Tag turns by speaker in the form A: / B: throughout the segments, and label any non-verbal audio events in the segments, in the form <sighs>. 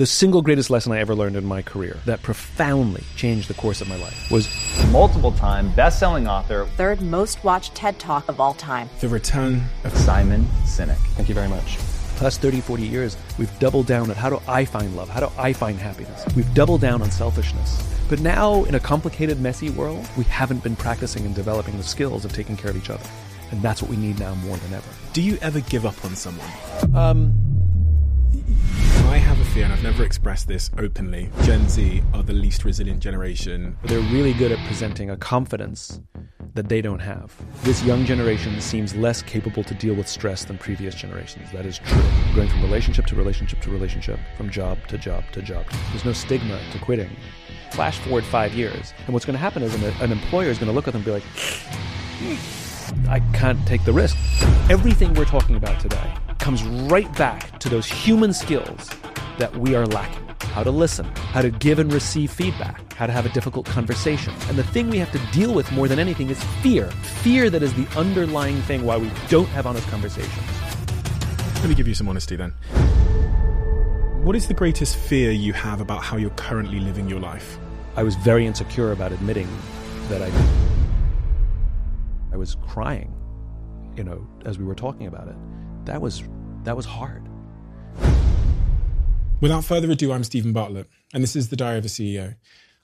A: The single greatest lesson I ever learned in my career that profoundly changed the course of my life was
B: multiple time best-selling author,
C: third most watched TED Talk of all time.
D: The return
B: of Simon Sinek.
A: Thank you very much. The last 30, 40 years, we've doubled down on how do I find love? How do I find happiness? We've doubled down on selfishness. But now, in a complicated, messy world, we haven't been practicing and developing the skills of taking care of each other. And that's what we need now more than ever.
D: Do you ever give up on someone?
A: Um,
D: I have a fear, and I've never expressed this openly. Gen Z are the least resilient generation.
A: They're really good at presenting a confidence that they don't have. This young generation seems less capable to deal with stress than previous generations. That is true. Going from relationship to relationship to relationship, from job to job to job. There's no stigma to quitting. Flash forward five years, and what's going to happen is an, an employer is going to look at them and be like, hmm, I can't take the risk. Everything we're talking about today comes right back to those human skills that we are lacking how to listen, how to give and receive feedback, how to have a difficult conversation. And the thing we have to deal with more than anything is fear. Fear that is the underlying thing why we don't have honest conversations.
D: Let me give you some honesty then. What is the greatest fear you have about how you're currently living your life?
A: I was very insecure about admitting that I I was crying, you know, as we were talking about it. That was that was hard.
D: Without further ado, I'm Steven Bartlett, and this is the Diary of a CEO.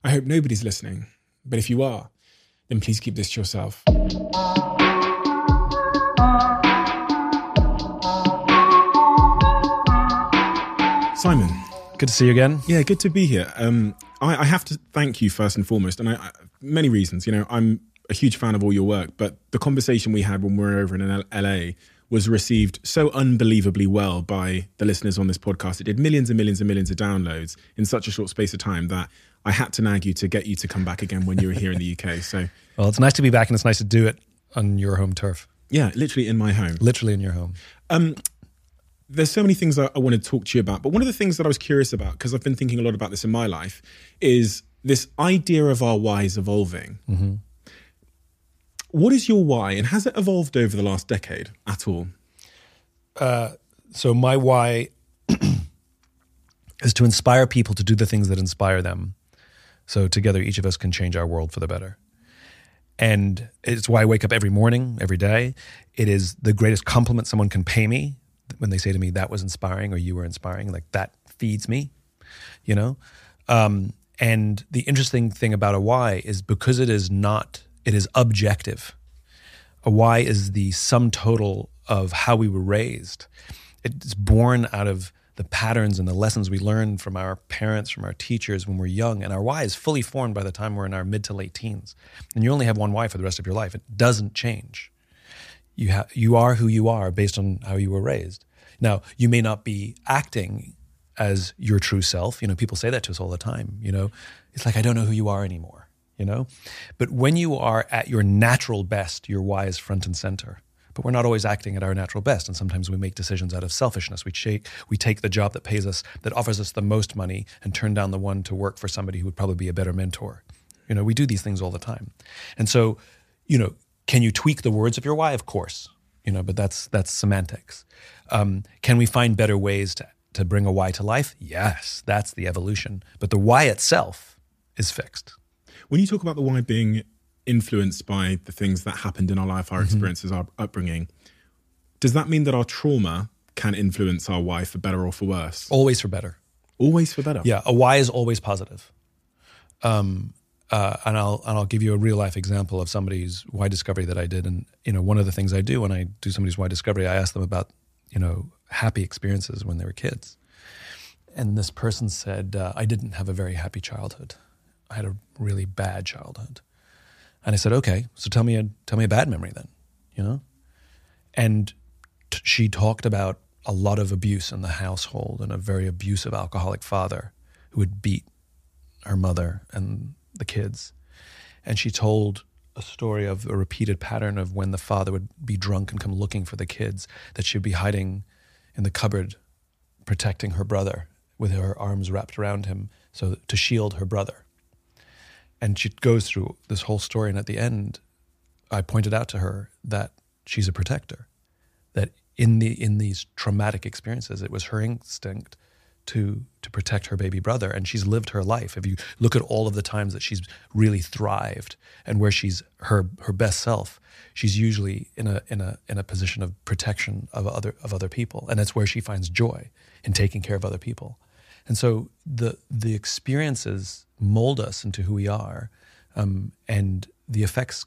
D: I hope nobody's listening, but if you are, then please keep this to yourself. Simon.
A: Good to see you again.
D: Yeah, good to be here. Um, I, I, have to thank you first and foremost, and I, I, many reasons. You know, I'm a huge fan of all your work, but the conversation we had when we were over in LA was received so unbelievably well by the listeners on this podcast. It did millions and millions and millions of downloads in such a short space of time that I had to nag you to get you to come back again when you were here in the UK. So,
A: well, it's nice to be back, and it's nice to do it on your home turf.
D: Yeah, literally in my home.
A: Literally in your home. Um,
D: there's so many things I, I want to talk to you about, but one of the things that I was curious about because I've been thinking a lot about this in my life is this idea of our whys evolving. Mm-hmm. What is your why, and has it evolved over the last decade at all?
A: Uh, so my why <clears throat> is to inspire people to do the things that inspire them. So together, each of us can change our world for the better. And it's why I wake up every morning, every day. It is the greatest compliment someone can pay me when they say to me, that was inspiring or you were inspiring. Like that feeds me, you know? Um, and the interesting thing about a why is because it is not it is objective. A why is the sum total of how we were raised. It's born out of the patterns and the lessons we learned from our parents, from our teachers when we're young. And our why is fully formed by the time we're in our mid to late teens. And you only have one why for the rest of your life. It doesn't change. You, ha- you are who you are based on how you were raised. Now, you may not be acting as your true self. You know, people say that to us all the time. You know, it's like, I don't know who you are anymore you know? But when you are at your natural best, your why is front and center. But we're not always acting at our natural best. And sometimes we make decisions out of selfishness. We, we take the job that pays us, that offers us the most money, and turn down the one to work for somebody who would probably be a better mentor. You know, we do these things all the time. And so, you know, can you tweak the words of your why? Of course. You know, but that's that's semantics. Um, can we find better ways to, to bring a why to life? Yes, that's the evolution. But the why itself is fixed.
D: When you talk about the why being influenced by the things that happened in our life, our mm-hmm. experiences, our upbringing, does that mean that our trauma can influence our why for better or for worse?
A: Always for better.
D: Always for better.
A: Yeah, a why is always positive. Um, uh, and I'll and I'll give you a real life example of somebody's why discovery that I did. And you know, one of the things I do when I do somebody's why discovery, I ask them about you know happy experiences when they were kids. And this person said, uh, "I didn't have a very happy childhood." I had a really bad childhood. And I said, okay, so tell me a tell me a bad memory then, you know. And t- she talked about a lot of abuse in the household and a very abusive alcoholic father who would beat her mother and the kids. And she told a story of a repeated pattern of when the father would be drunk and come looking for the kids, that she'd be hiding in the cupboard, protecting her brother with her arms wrapped around him, so to shield her brother and she goes through this whole story and at the end i pointed out to her that she's a protector that in the in these traumatic experiences it was her instinct to to protect her baby brother. And she's lived her life. If you look at all of the times that she's really thrived and where she's her her best self she's usually in a in a in a position of protection of other of other people. And that's where she finds joy in taking care of other people. And so the the experiences mold us into who we are um, and the effects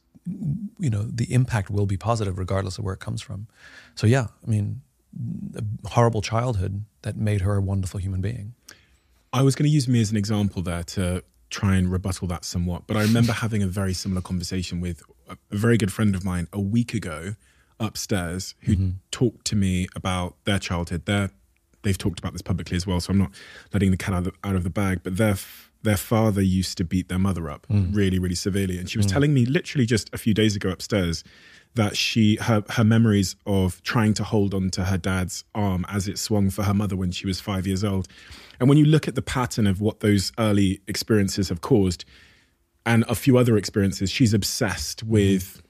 A: you know the impact will be positive regardless of where it comes from. So yeah i mean a horrible childhood that made her a wonderful human being.
D: I was going to use me as an example there to try and rebuttal that somewhat, but I remember <laughs> having a very similar conversation with a, very good friend of mine a week ago upstairs who talked to me about their childhood. Their, they've talked about this publicly as well, so I'm not letting the cat out of the, out of the bag, but their f- their father used to beat their mother up mm. really, really severely. And she was mm. telling me literally just a few days ago upstairs that she her her memories of trying to hold on to her dad's arm as it swung for her mother when she was five years old. And when you look at the pattern of what those early experiences have caused, and a few other experiences, she's obsessed with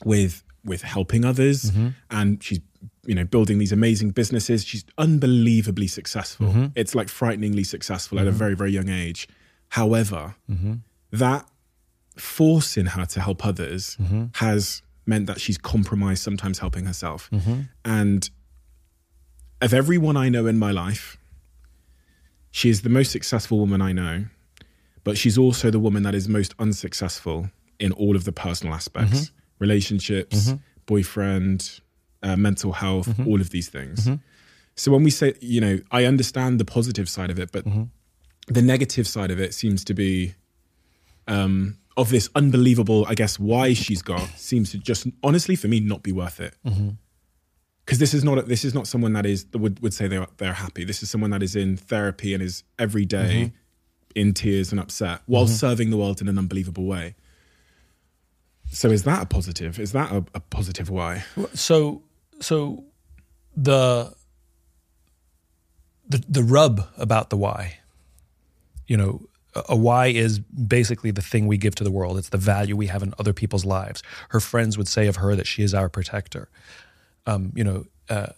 D: mm-hmm. with with helping others, mm-hmm. and she's you know building these amazing businesses. She's unbelievably successful. Mm-hmm. It's like frighteningly successful at a mm-hmm. very very young age. However, mm-hmm. that force in her to help others has meant that she's compromised sometimes helping herself. And of everyone I know in my life, she is the most successful woman I know, but she's also the woman that is most unsuccessful in all of the personal aspects relationships, boyfriend, uh, mental health, mm-hmm. all of these things. Mm-hmm. So when we say, you know, I understand the positive side of it, but mm-hmm. the negative side of it seems to be um, of this unbelievable, I guess, why she's got <laughs> seems to just honestly for me not be worth it. Because this is not a, this is not someone that is would would say they're they're happy. This is someone that is in therapy and is every day in tears and upset while serving the world in an unbelievable way. So is that a positive? Is that a, a positive why?
A: so so the the the rub about the why you know a- why is basically the thing we give to the world. It's the value we have in other people's lives. Her friends would say of her that she is our protector. Um, you know uh,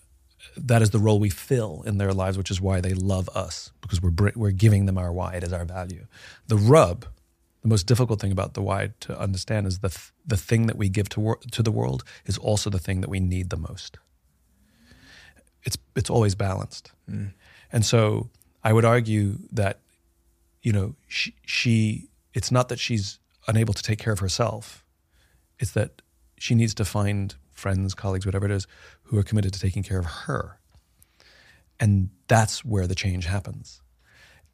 A: that is the role we fill in their lives which is why they love us because we're we're giving them our why. It is our value. The rub the most difficult thing about the why to understand is the th- the thing that we give to wor- to the world is also the thing that we need the most. It's it's always balanced, mm. and so I would argue that you know she, she it's not that she's unable to take care of herself, it's that she needs to find friends, colleagues, whatever it is, who are committed to taking care of her, and that's where the change happens,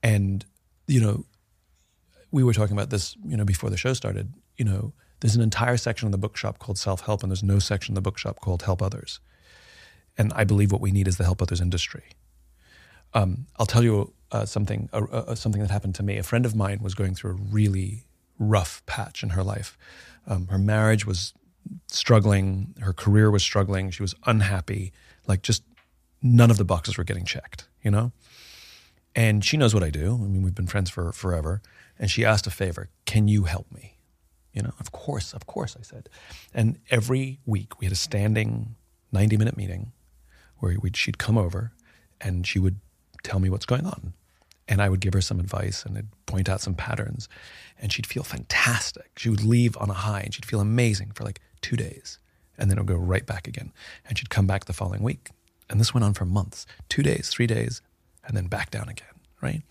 A: and you know we were talking about this, you know, before the show started. You know, there's an entire section in the bookshop called self help, and there's no section in the bookshop called help others. And I believe what we need is the help others industry. Um, I'll tell you uh, something, uh, uh, something that happened to me. A friend of mine was going through a really rough patch in her life. Um, her marriage was struggling, her career was struggling, she was unhappy. Like just none of the boxes were getting checked, you know. And she knows what I do. I mean, we've been friends for forever. And she asked a favor Can you help me? You know, of course, of course, I said. And every week we had a standing 90 minute meeting where she'd come over and she would tell me what's going on. And I would give her some advice and I'd point out some patterns. And she'd feel fantastic. She would leave on a high and she'd feel amazing for like two days. And then it would go right back again. And she'd come back the following week. And this went on for months two days, three days, and then back down again, right?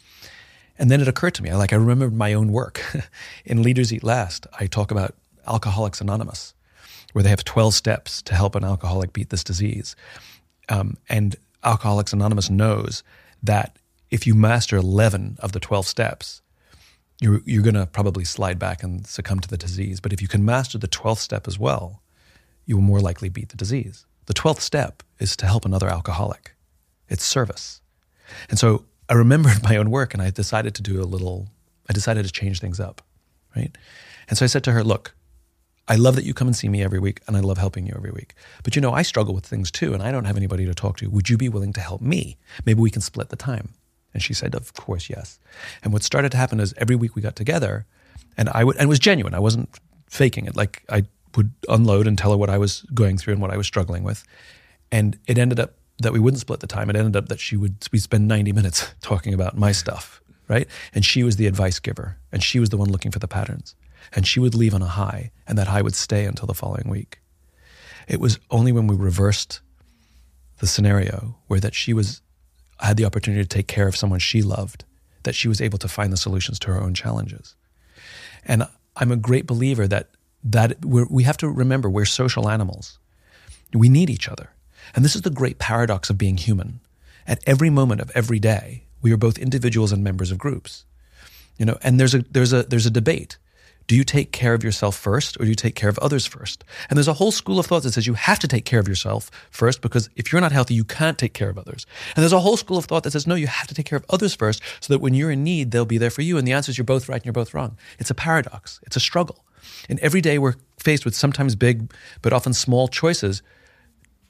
A: And then it occurred to me, like I remembered my own work. <laughs> In Leaders Eat Last, I talk about Alcoholics Anonymous, where they have 12 steps to help an alcoholic beat this disease. Um, and Alcoholics Anonymous knows that if you master 11 of the 12 steps, you're, you're going to probably slide back and succumb to the disease. But if you can master the 12th step as well, you will more likely beat the disease. The 12th step is to help another alcoholic, it's service. And so I remembered <laughs> my own work and I decided to do a little, I decided to change things up, right? And so I said to her, look, I love that you come and see me every week and I love helping you every week. But you know, I struggle with things too and I don't have anybody to talk to. Would you be willing to help me? Maybe we can split the time. And she said, of course, yes. And what started to happen is every week we got together and I would, and it was genuine. I wasn't faking it. Like I would unload and tell her what I was going through and what I was struggling with. And it ended up that we wouldn't split the time. It ended up that she would we spend 90 minutes <laughs> talking about my stuff, right? And she was the advice giver, and she was the one looking for the patterns. And she would leave on a high, and that high would stay until the following week. It was only when we reversed the scenario where that she was had the opportunity to take care of someone she loved that she was able to find the solutions to her own challenges. And I'm a great believer that that we have to remember we're social animals. We need each other. And this is the great paradox of being human. At every moment of every day, we are both individuals and members of groups. You know, and there's a there's a there's a debate. Do you take care of yourself first or do you take care of others first? And there's a whole school of thought that says you have to take care of yourself first because if you're not healthy, you can't take care of others. And there's a whole school of thought that says no, you have to take care of others first so that when you're in need, they'll be there for you. And the answer is you're both right and you're both wrong. It's a paradox. It's a struggle. And every day we're faced with sometimes big but often small choices.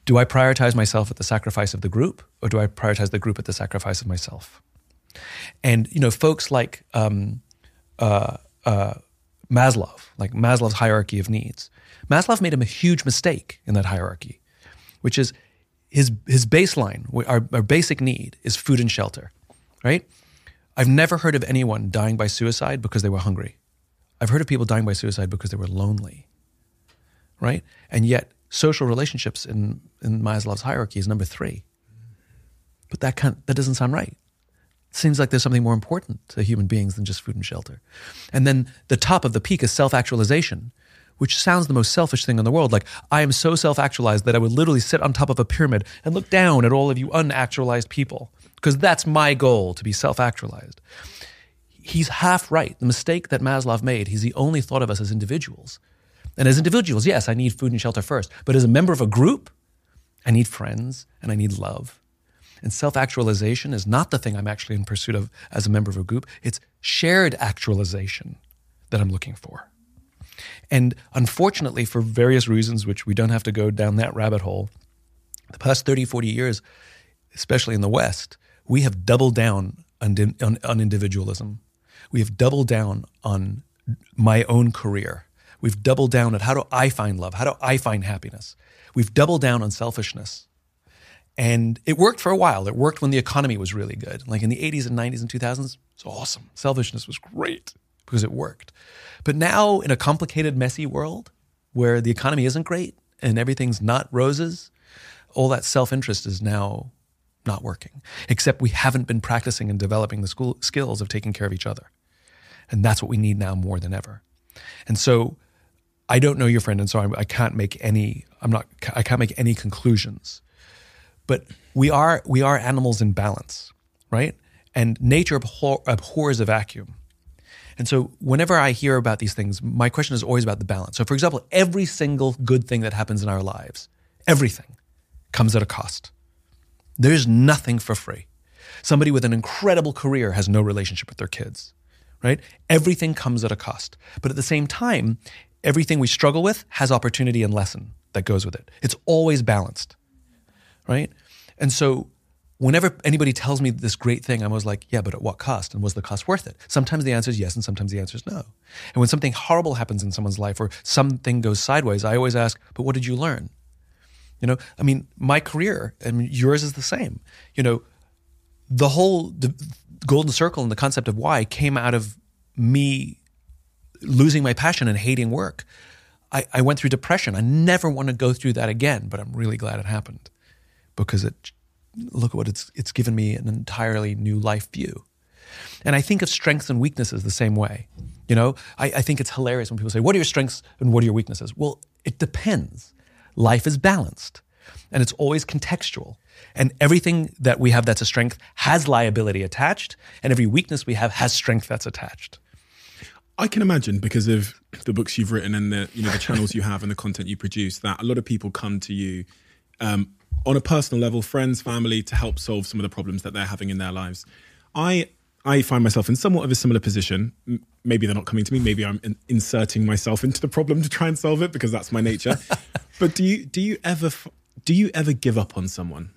A: Do I prioritize myself at the sacrifice of the group or do I prioritize the group at the sacrifice of myself? And, you know, folks like, um, uh, uh, Maslow, like Maslow's hierarchy of needs. Maslow made him a huge mistake in that hierarchy, which is his his baseline, our, our basic need is food and shelter, right? I've never heard of anyone dying by suicide because they were hungry. I've heard of people dying by suicide because they were lonely, right? And yet, social relationships in, in Maslow's hierarchy is number three. But that can't, that doesn't sound right It seems like there's something more important to human beings than just food and shelter. And then the top of the peak is self actualization, which sounds the most selfish thing in the world. Like, I am so self actualized that I would literally sit on top of a pyramid and look down at all of you unactualized people, because that's my goal to be self actualized. He's half right. The mistake that Maslow made, he's the only thought of us as individuals. And as individuals, yes, I need food and shelter first. But as a member of a group, I need friends and I need love and self actualization is not the thing I'm actually in pursuit of as a member of a group. It's shared actualization that I'm looking for. And unfortunately, for various reasons, which we don't have to go down that rabbit hole, the past 30, 40 years, especially in the West, we have doubled down on, on, on individualism. We have doubled down on my own career. We've doubled down at how do I find love? How do I find happiness? We've doubled down on selfishness. And it worked for a while. It worked when the economy was really good. Like in the 80s and 90s and 2000s, it's awesome. Selfishness was great because it worked. But now, in a complicated, messy world where the economy isn't great and everything's not roses, all that self interest is now not working. Except we haven't been practicing and developing the school skills of taking care of each other. And that's what we need now more than ever. And so I don't know your friend, and so I, I can't make any. I'm not. I can't make any conclusions but we are we are animals in balance, right? And nature abhor, abhors a vacuum. And so whenever I hear about these things, my question is always about the balance. So for example, every single good thing that happens in our lives, everything comes at a cost. There's nothing for free. Somebody with an incredible career has no relationship with their kids, right? Everything comes at a cost. But at the same time, everything we struggle with has opportunity and lesson that goes with it. It's always balanced right? And so whenever anybody tells me this great thing, I'm always like, yeah, but at what cost? And was the cost worth it? Sometimes the answer is yes, and sometimes the answer is no. And when something horrible happens in someone's life or something goes sideways, I always ask, but what did you learn? You know, I mean, my career and yours is the same. You know, the whole the golden circle and the concept of why came out of me losing my passion and hating work. I, I went through depression. I never want to go through that again, but I'm really glad it happened because it look at what it's it's given me an entirely new life view. And I think of strengths and weaknesses the same way. You know, I, I think it's hilarious when people say, What are your strengths and what are your weaknesses? Well, it depends. Life is balanced and it's always contextual. And everything that we have that's a strength has liability attached, and every weakness we have has strength that's attached.
D: I can imagine because of the books you've written and the you know the channels you have and the content you produce that a lot of people come to you um, on a personal level, friends, family, to help solve some of the problems that they're having in their lives. I I find myself in somewhat of a similar position. Maybe they're not coming to me. Maybe I'm in, inserting myself into the problem to try and solve it because that's my nature. <laughs> but do you do you ever do you ever give up on someone?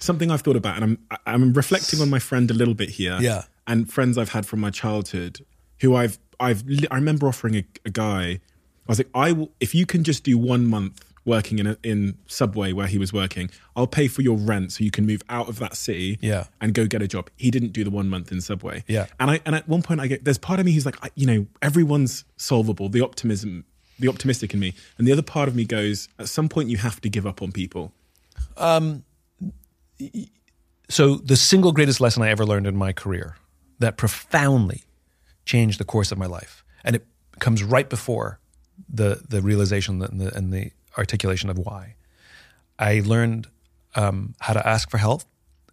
D: Something I've thought about, and I'm I'm reflecting on my friend a little bit here.
A: Yeah.
D: And friends I've had from my childhood, who I've I've I remember offering a, a guy. I was like, I will if you can just do one month working in a, in Subway where he was working. I'll pay for your rent so you can move out of that city
A: Yeah.
D: and go get a job. He didn't do the one month in Subway.
A: Yeah.
D: And I and at one point I get there's part of me who's like, I, you know, everyone's solvable. The optimism, the optimistic in me, and the other part of me goes, at some point you have to give up on people. Um.
A: So the single greatest lesson I ever learned in my career that profoundly changed the course of my life, and it comes right before the the realization and the, and the articulation of why. I learned um, how to ask for help,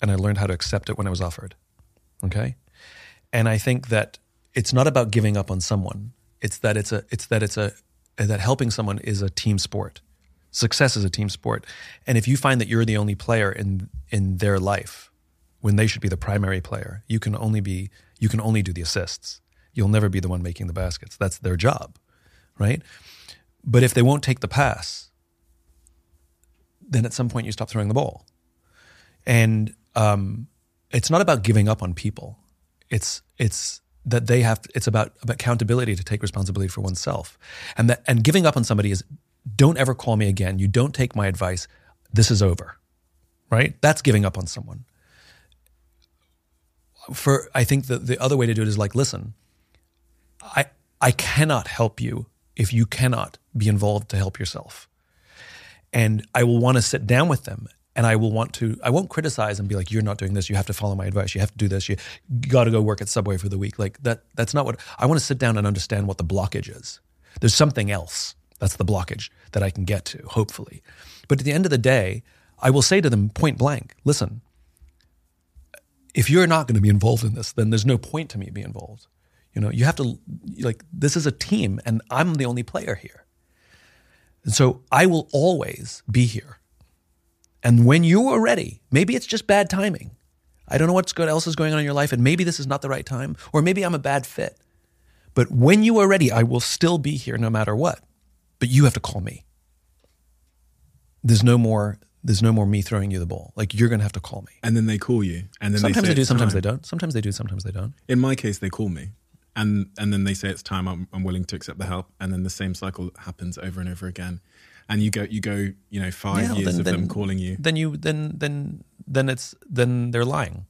A: and I learned how to accept it when it was offered. Okay, and I think that it's not about giving up on someone. It's that it's a it's that it's a that helping someone is a team sport. Success is a team sport, and if you find that you're the only player in in their life when they should be the primary player, you can only be you can only do the assists. You'll never be the one making the baskets. That's their job, right? But if they won't take the pass, then at some point you stop throwing the ball. And um, it's not about giving up on people. It's it's that they have. It's about, about accountability to take responsibility for oneself, and that and giving up on somebody is don't ever call me again. You don't take my advice. This is over, right? That's giving up on someone. For I think the the other way to do it is like, listen, I I cannot help you if you cannot be involved to help yourself. And I will want to sit down with them and I will want to I won't criticize and be like you're not doing this you have to follow my advice you have to do this you got to go work at Subway for the week. Like that that's not what I want to sit down and understand what the blockage is. There's something else that's the blockage that I can get to hopefully. But at the end of the day I will say to them point blank listen if you're not going to be involved in this then there's no point to me being involved you know you have to like this is a team and I'm the only player here and so I will always be here. And when you are ready, maybe it's just bad timing. I don't know what's good else is going on in your life, and maybe this is not the right time, or maybe I'm a bad fit. But when you are ready, I will still be here no matter what. But you have to call me. There's no more. There's no more me throwing you the ball. Like you're gonna have to call me.
D: And then they call you, and then
A: Sometimes
D: they,
A: they, do. Sometimes
D: time.
A: they don't. Sometimes they do. Sometimes they don't.
D: In my case, they call me, and and then they say it's time. I'm, I'm willing to accept the help, and then the same cycle happens over and over again. And you go, you go, you know, five
A: Yeah,
D: years
A: then-
D: of them calling you,
A: Then you. Then then then it's then they're lying.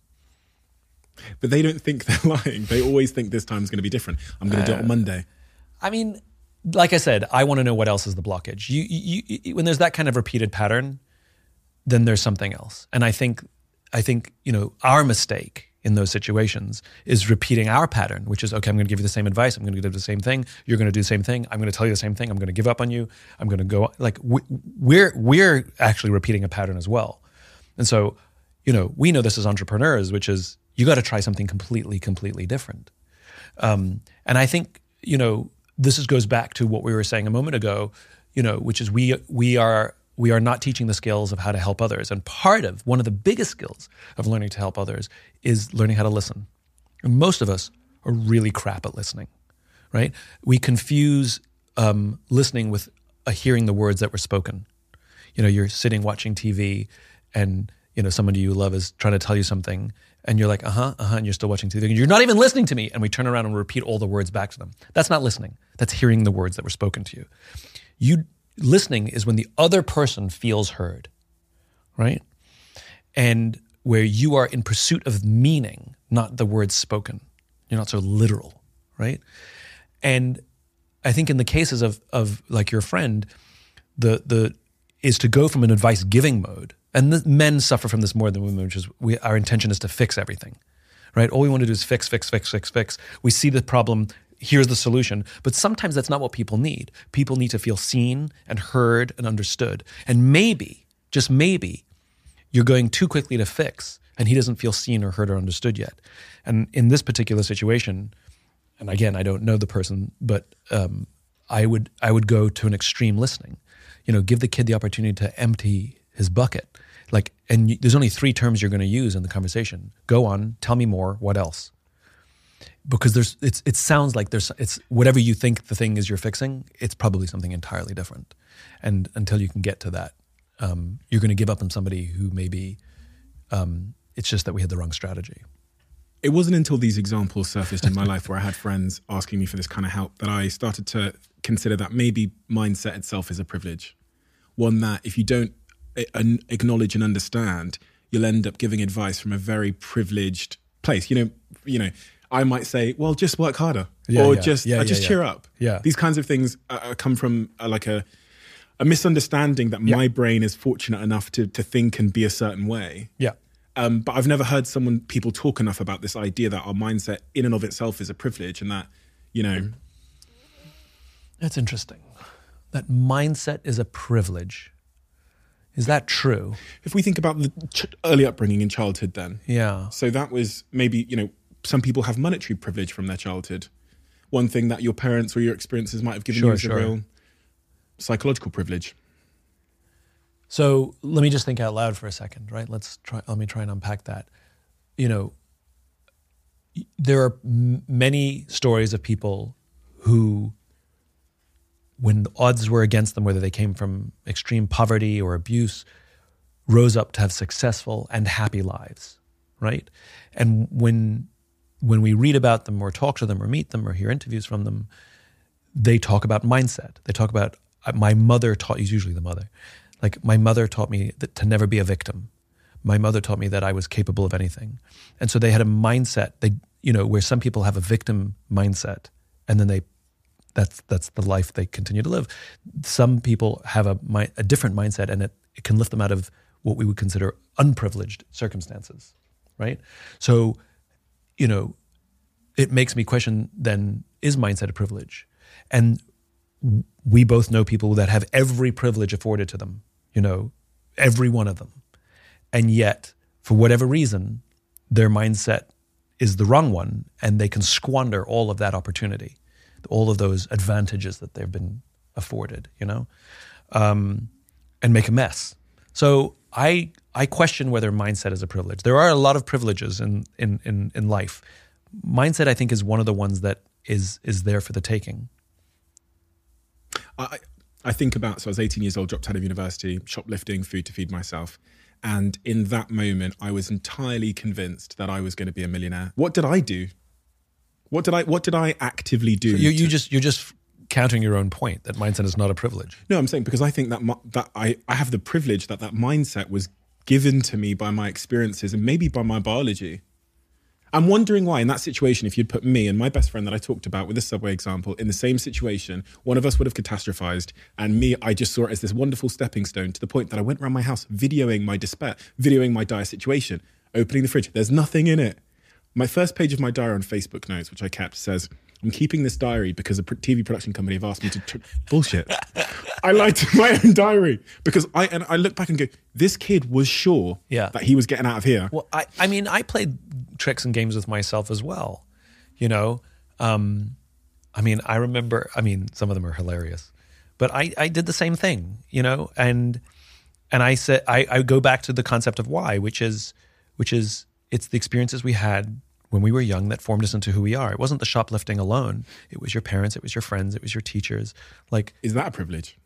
D: but they don't think <laughs> they're lying. They always think this time's going to be different. I'm going to do
A: Uh,
D: it on Monday.
A: I mean, like I said, I want to know what else is the blockage. You, you, you, when there's that kind of repeated pattern, then there's something else. And I think, I think you know, our mistake in those situations is repeating our pattern, which is okay. I'm going to give you the same advice. I'm going to do the same thing. You're going to do the same thing. I'm going to tell you the same thing. I'm going to give up on you. I'm going to go like we, we're we're actually repeating a pattern as well. And so, you know, we know this as entrepreneurs, which is you got to try something completely, completely different. Um, and I think you know this is, goes back to what we were saying a moment ago, you know, which is we we are we are not teaching the skills of how to help others. And part of one of the biggest skills of learning to help others is learning how to listen. And most of us are really crap at listening, right? We confuse um, listening with uh, hearing the words that were spoken. You know, you're sitting watching TV, and you know somebody you love is trying to tell you something, and you're like, uh huh, uh huh, and you're still watching TV. You're not even listening to me, and we turn around and repeat all the words back to them. That's not listening. That's hearing the words that were spoken to you. You listening is when the other person feels heard, right? And where you are in pursuit of meaning, not the words spoken. You're not so literal, right? And I think in the cases of of like your friend, the the is to go from an advice giving mode, and the, men suffer from this more than women, which is we, our intention is to fix everything, right? All we want to do is fix, fix, fix, fix, fix. We see the problem. Here's the solution. But sometimes that's not what people need. People need to feel seen and heard and understood. And maybe, just maybe, you're going too quickly to fix, and he doesn't feel seen or heard or understood yet. And in this particular situation, and again, I don't know the person, but um, I would I would go to an extreme listening. You know, give the kid the opportunity to empty his bucket. Like, and you, there's only three terms you're going to use in the conversation. Go on, tell me more. What else? Because there's it's it sounds like there's it's whatever you think the thing is you're fixing. It's probably something entirely different. And until you can get to that, um, you're going to give up on somebody who maybe um, it's just that we had the wrong strategy.
D: It wasn't until these examples surfaced in my life where I had friends asking me for this kind of help that I started to consider that maybe mindset itself is a privilege. one that if you don't acknowledge and understand, you'll end up giving advice from a very privileged place. You know, you know, I might say, "Well, just work harder,"
A: Yeah,
D: or
A: yeah.
D: just
A: Yeah,
D: uh, just cheer up.
A: Yeah.
D: these kinds of things uh, uh, come from uh, like a a misunderstanding that my brain is fortunate enough to to think and be a certain way.
A: Yeah.
D: Um, but I've never heard someone people talk enough about this idea that our mindset in and of itself is a privilege, and that you know,
A: That's interesting. That mindset is a privilege. Is that true?
D: if we think about the ch- early upbringing in childhood, then
A: Yeah.
D: So that was maybe, you know, some people have monetary privilege from their childhood. One thing that your parents or your experiences might have given
A: Sure,
D: you is
A: sure.
D: a real psychological privilege.
A: So let me just think out loud for a second, right? Let's try. Let me try and unpack that. You know, there are m- many stories of people who, when the odds were against them, whether they came from extreme poverty or abuse, rose up to have successful and happy lives, right? And when when we read about them or talk to them or meet them or hear interviews from them, they talk about mindset. They talk about uh, my mother taught usually the mother, like my mother taught me that to never be a victim. My mother taught me that I was capable of anything, and so they had a mindset. They you know where some people have a victim mindset, and then they that's that's the life they continue to live. Some people have a a different mindset, and it, it can lift them out of what we would consider unprivileged circumstances, right? So, you know, it makes me question then is mindset a privilege? And we both know people that have every privilege afforded to them, you know, every one of them. And yet, for whatever reason, their mindset is the wrong one and they can squander all of that opportunity, all of those advantages that they've been afforded, you know, um, and make a mess. So I I question whether mindset is a privilege. There are a lot of privileges in in in, in life. Mindset, I think, is one of the ones that is is there for the taking.
D: I, I think about, so I was 18 years old, dropped out of university, shoplifting food to feed myself. And in that moment, I was entirely convinced that I was going to be a millionaire. What did I do? What did I, what did I actively do?
A: You you
D: to-
A: just you're just countering your own point that mindset is not a privilege.
D: No, I'm saying because I think that that I, I have the privilege that that mindset was given to me by my experiences and maybe by my biology. I'm wondering why in that situation, if you'd put me and my best friend that I talked about with the subway example in the same situation, one of us would have catastrophized, and me, I just saw it as this wonderful stepping stone to the point that I went around my house videoing my despair, videoing my dire situation, opening the fridge. There's nothing in it. My first page of my diary on Facebook notes, which I kept, says, I'm keeping this diary because a TV production company have asked me to. Tr- Bullshit. I lied to my own diary because I and I look back and go, this kid was sure
A: Yeah.
D: that he was getting out of here.
A: Well, I, I mean, I played tricks and games with myself as well. You know, um, I mean, I remember. I mean, some of them are hilarious, but I, I did the same thing. You know, and and I said I, I go back to the concept of why, which is which is it's the experiences we had when we were young that formed us into who we are. It wasn't the shoplifting alone. It was your parents. It was your friends. It was your teachers. Like
D: Is that a privilege?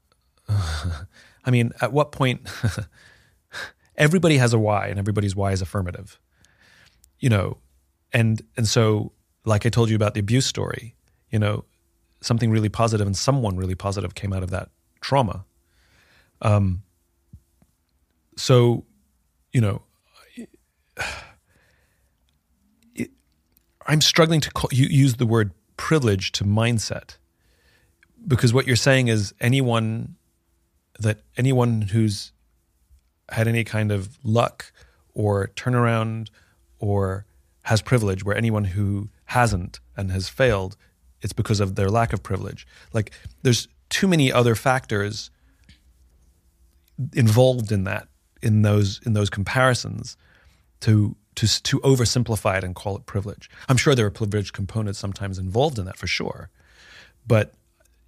D: <laughs>
A: I mean, at what point <laughs> everybody has a why and everybody's why is affirmative. You know, and and so like I told you about the abuse story, you know, something really positive and someone really positive came out of that trauma. Um so, you know, I'm struggling to call, you use the word privilege to mindset because what you're saying is anyone that anyone who's had any kind of luck or turnaround or has privilege, where anyone who hasn't and has failed, it's because of their lack of privilege. Like there's too many other factors involved in that, in those in those comparisons, to to to oversimplify it and call it privilege. I'm sure there are privilege components sometimes involved in that for sure, but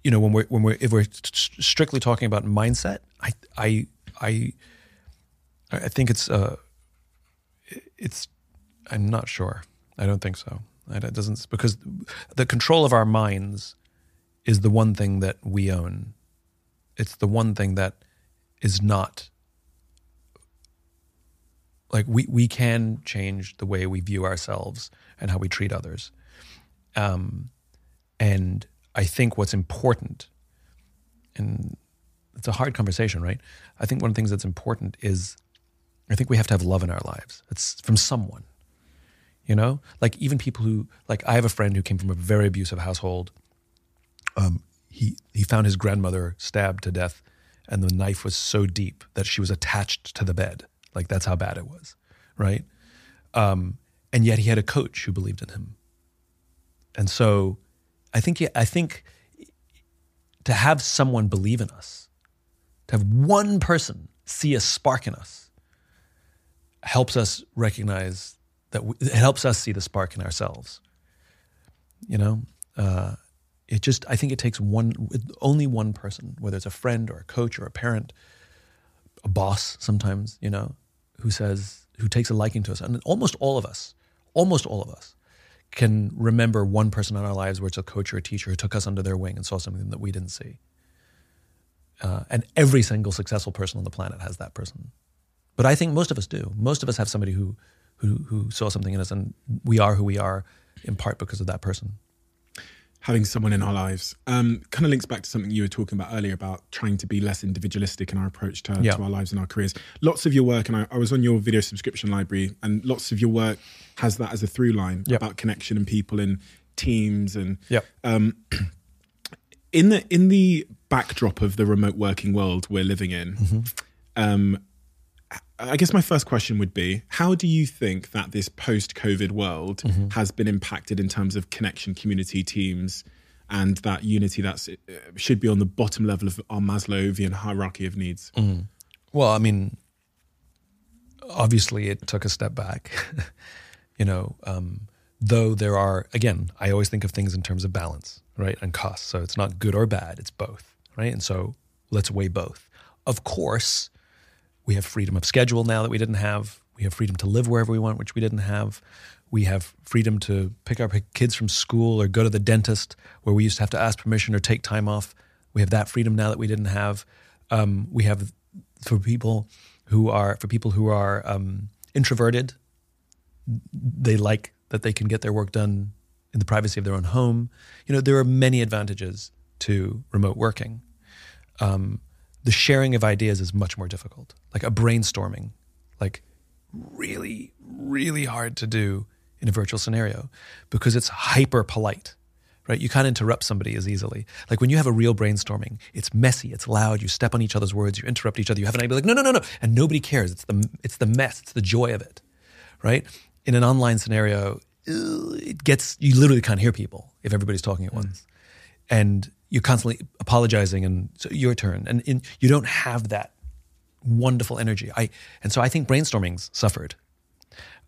A: you know when we're when we're if we're st- strictly talking about mindset, I I I I think it's uh it's I'm not sure. I don't think so. It doesn't because the control of our minds is the one thing that we own. It's the one thing that is not like we we can change the way we view ourselves and how we treat others. Um, and I think what's important, and it's a hard conversation, right? I think one of the things that's important is I think we have to have love in our lives. It's from someone. You know? Like even people who like I have a friend who came from a very abusive household. Um, he he found his grandmother stabbed to death and the knife was so deep that she was attached to the bed. Like that's how bad it was, right? Um, and yet he had a coach who believed in him. And so I think I think to have someone believe in us, to have one person see a spark in us, helps us recognize that we, it helps us see the spark in ourselves. You know, uh, it just I think it takes one, only one person, whether it's a friend or a coach or a parent, a boss sometimes, you know, who says who takes a liking to us, and almost all of us, almost all of us, can remember one person in our lives where it's a coach or a teacher who took us under their wing and saw something that we didn't see. Uh, and every single successful person on the planet has that person. But I think most of us do. Most of us have somebody who, who, who saw something in us, and we are who we are in part because of that person.
D: Having someone in our lives um, kind of links back to something you were talking about earlier about trying to be less individualistic in our approach to,
A: Yeah.
D: to our lives and our careers. Lots of your work, and I, I was on your video subscription library, and lots of your work has that as a through line
A: Yep.
D: about connection and people and teams and
A: Yep.
D: in the in the backdrop of the remote working world we're living in, um, I guess my first question would be: How do you think that this post-COVID world has been impacted in terms of connection, community, teams, and that unity that's uh, should be on the bottom level of our Maslowian hierarchy of needs?
A: Well, I mean, obviously it took a step back, <laughs> you know, um, though there are, again, I always think of things in terms of balance, right? And cost. So it's not good or bad, it's both, right? And so let's weigh both. Of course, we have freedom of schedule now that we didn't have. We have freedom to live wherever we want, which we didn't have. We have freedom to pick our kids from school or go to the dentist where we used to have to ask permission or take time off. We have that freedom now that we didn't have. Um, we have for people who are for people who are um, introverted. They like that they can get their work done in the privacy of their own home. You know, there are many advantages to remote working. Um, the sharing of ideas is much more difficult. Like a brainstorming, like really, really hard to do in a virtual scenario because it's hyper polite, right? You can't interrupt somebody as easily. Like when you have a real brainstorming, it's messy, it's loud, you step on each other's words, you interrupt each other, you have an idea, like, no, no, no, no. And nobody cares. It's the, it's the mess, it's the joy of it, right? In an online scenario, it gets, you literally can't hear people if everybody's talking at mm. once. And you're constantly apologizing and so your turn. And in, you don't have that wonderful energy. I and so I think brainstorming's suffered.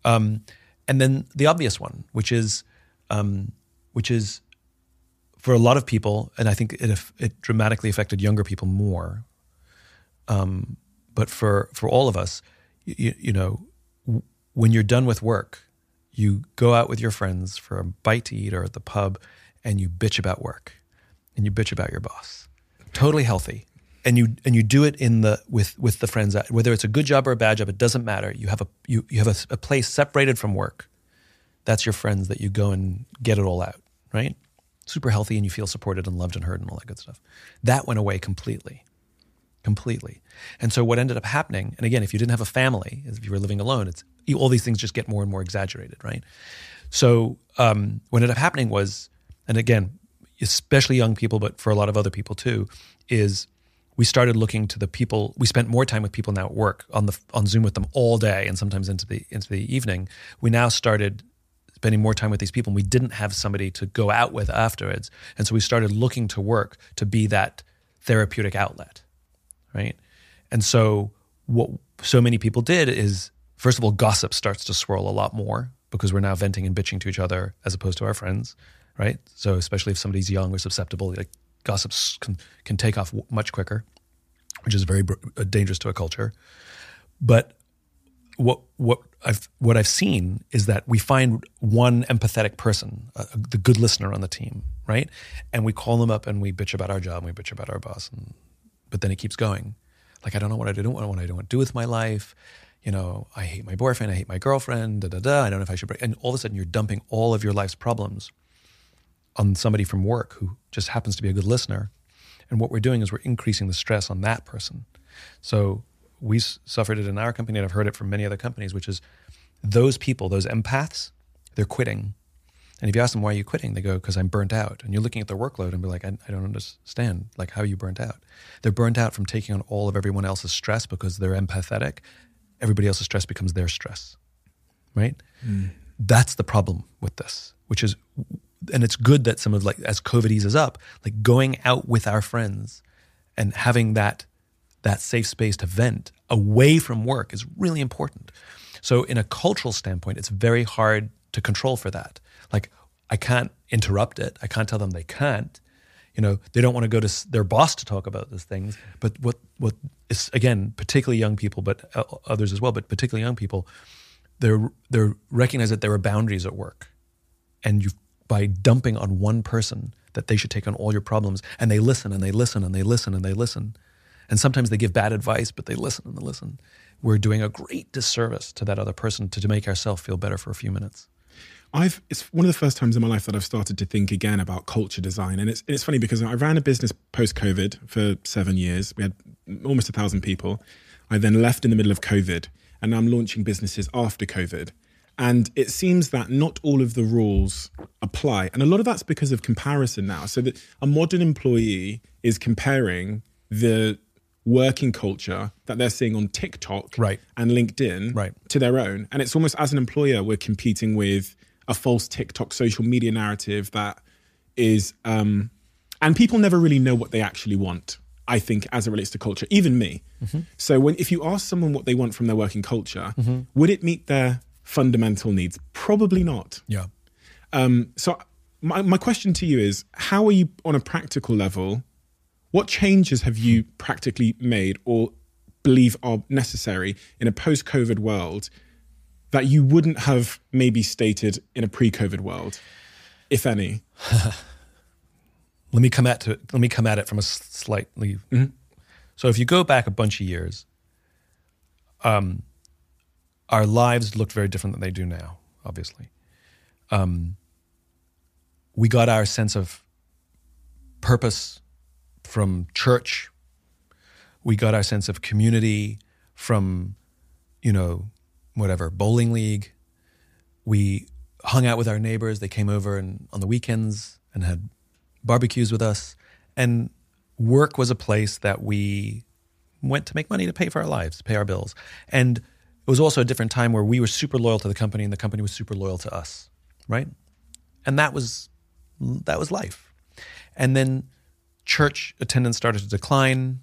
A: Um, and then the obvious one, which is, um, which is, for a lot of people, and I think it it dramatically affected younger people more. Um, but for for all of us, you, you know, when you're done with work, you go out with your friends for a bite to eat or at the pub, and you bitch about work, and you bitch about your boss. Totally healthy. And you and you do it in the with with the friends whether it's a good job or a bad job it doesn't matter. You have a you, you have a, a place separated from work. That's your friends that you go and get it all out right? Super healthy and you feel supported and loved and heard and all that good stuff. That went away completely completely. And so what ended up happening and again if you didn't have a family if you were living alone it's all these things just get more and more exaggerated right? So um, what ended up happening was and again especially young people but for a lot of other people too is we started looking to the people we spent more time with people now at work on the on zoom with them all day and sometimes into the into the evening. We now started spending more time with these people and we didn't have somebody to go out with afterwards. And so we started looking to work to be that therapeutic outlet right? And so what so many people did is first of all gossip starts to swirl a lot more because we're now venting and bitching to each other as opposed to our friends right so especially if somebody's young or susceptible like gossips can, can take off much quicker, which is very uh, dangerous to a culture. But what what I've what I've seen is that we find one empathetic person, uh, the good listener on the team, right? And we call them up and we bitch about our job, and we bitch about our boss, and, but then it keeps going. Like I don't know what I do, what I don't want to do with my life. You know, I hate my boyfriend, I hate my girlfriend, da da da. I don't know if I should. Break. And all of a sudden, you're dumping all of your life's problems on somebody from work who just happens to be a good listener. And what we're doing is we're increasing the stress on that person. So we s- suffered it in our company, and I've heard it from many other companies, which is those people, those empaths, they're quitting. And if you ask them, why are you quitting? They go, because I'm burnt out. And you're looking at their workload and be like, I, I don't understand. Like, how are you burnt out? They're burnt out from taking on all of everyone else's stress because they're empathetic. Everybody else's stress becomes their stress, right? Mm. That's the problem with this, which is, and it's good that some of like, as COVID eases up, like going out with our friends and having that that safe space to vent away from work is really important. So, in a cultural standpoint, it's very hard to control for that. Like, I can't interrupt it. I can't tell them they can't. You know, they don't want to go to their boss to talk about those things. But what what is again, particularly young people, but uh, others as well, but particularly young people, they're they're recognize that there are boundaries at work, and you by dumping on one person that they should take on all your problems, and they listen and they listen and they listen and they listen, and sometimes they give bad advice, but they listen and they listen. We're doing a great disservice to that other person to, to make ourselves feel better for a few minutes.
D: I've it's one of the first times in my life that I've started to think again about culture design, and it's it's funny because I ran a business post COVID for seven years. We had almost a thousand people. I then left in the middle of COVID, and now I'm launching businesses after COVID. And it seems that not all of the rules apply, and a lot of that's because of comparison now. So that a modern employee is comparing the working culture that they're seeing on TikTok
A: Right.
D: and LinkedIn
A: Right.
D: to their own. And it's almost as an employer, we're competing with a false TikTok social media narrative that is, um, and people never really know what they actually want. I think as it relates to culture, even me. So when if you ask someone what they want from their working culture, would it meet their fundamental needs? Probably not.
A: Yeah.
D: So my, my question to you is how are you on a practical level what changes have you practically made or believe are necessary in a post-covid world that you wouldn't have maybe stated in a pre-covid world if any <sighs>
A: let me come at to let me come at it from a slightly. So if you go back a bunch of years, um, our lives looked very different than they do now. Obviously, um, we got our sense of purpose from church. We got our sense of community from, you know, whatever bowling league. We hung out with our neighbors. They came over and on the weekends and had barbecues with us. And work was a place that we went to make money to pay for our lives, pay our bills. And it was also a different time where we were super loyal to the company and the company was super loyal to us, right? And that was that was life. And then church attendance started to decline.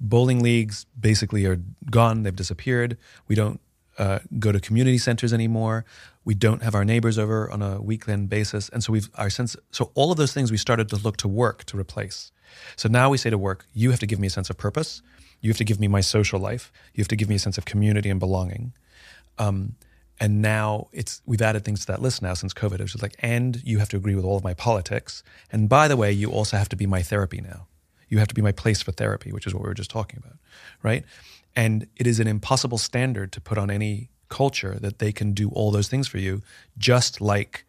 A: Bowling leagues basically are gone; they've disappeared. We don't uh, go to community centers anymore. We don't have our neighbors over on a weekend basis, and so we've our sense. So all of those things we started to look to work to replace. So now we say to work, you have to give me a sense of purpose. You have to give me my social life. You have to give me a sense of community and belonging. Um, and now it's we've added things to that list now since COVID. It's just like, and you have to agree with all of my politics. And by the way, you also have to be my therapy now. You have to be my place for therapy, which is what we were just talking about, right? And it is an impossible standard to put on any culture that they can do all those things for you, just like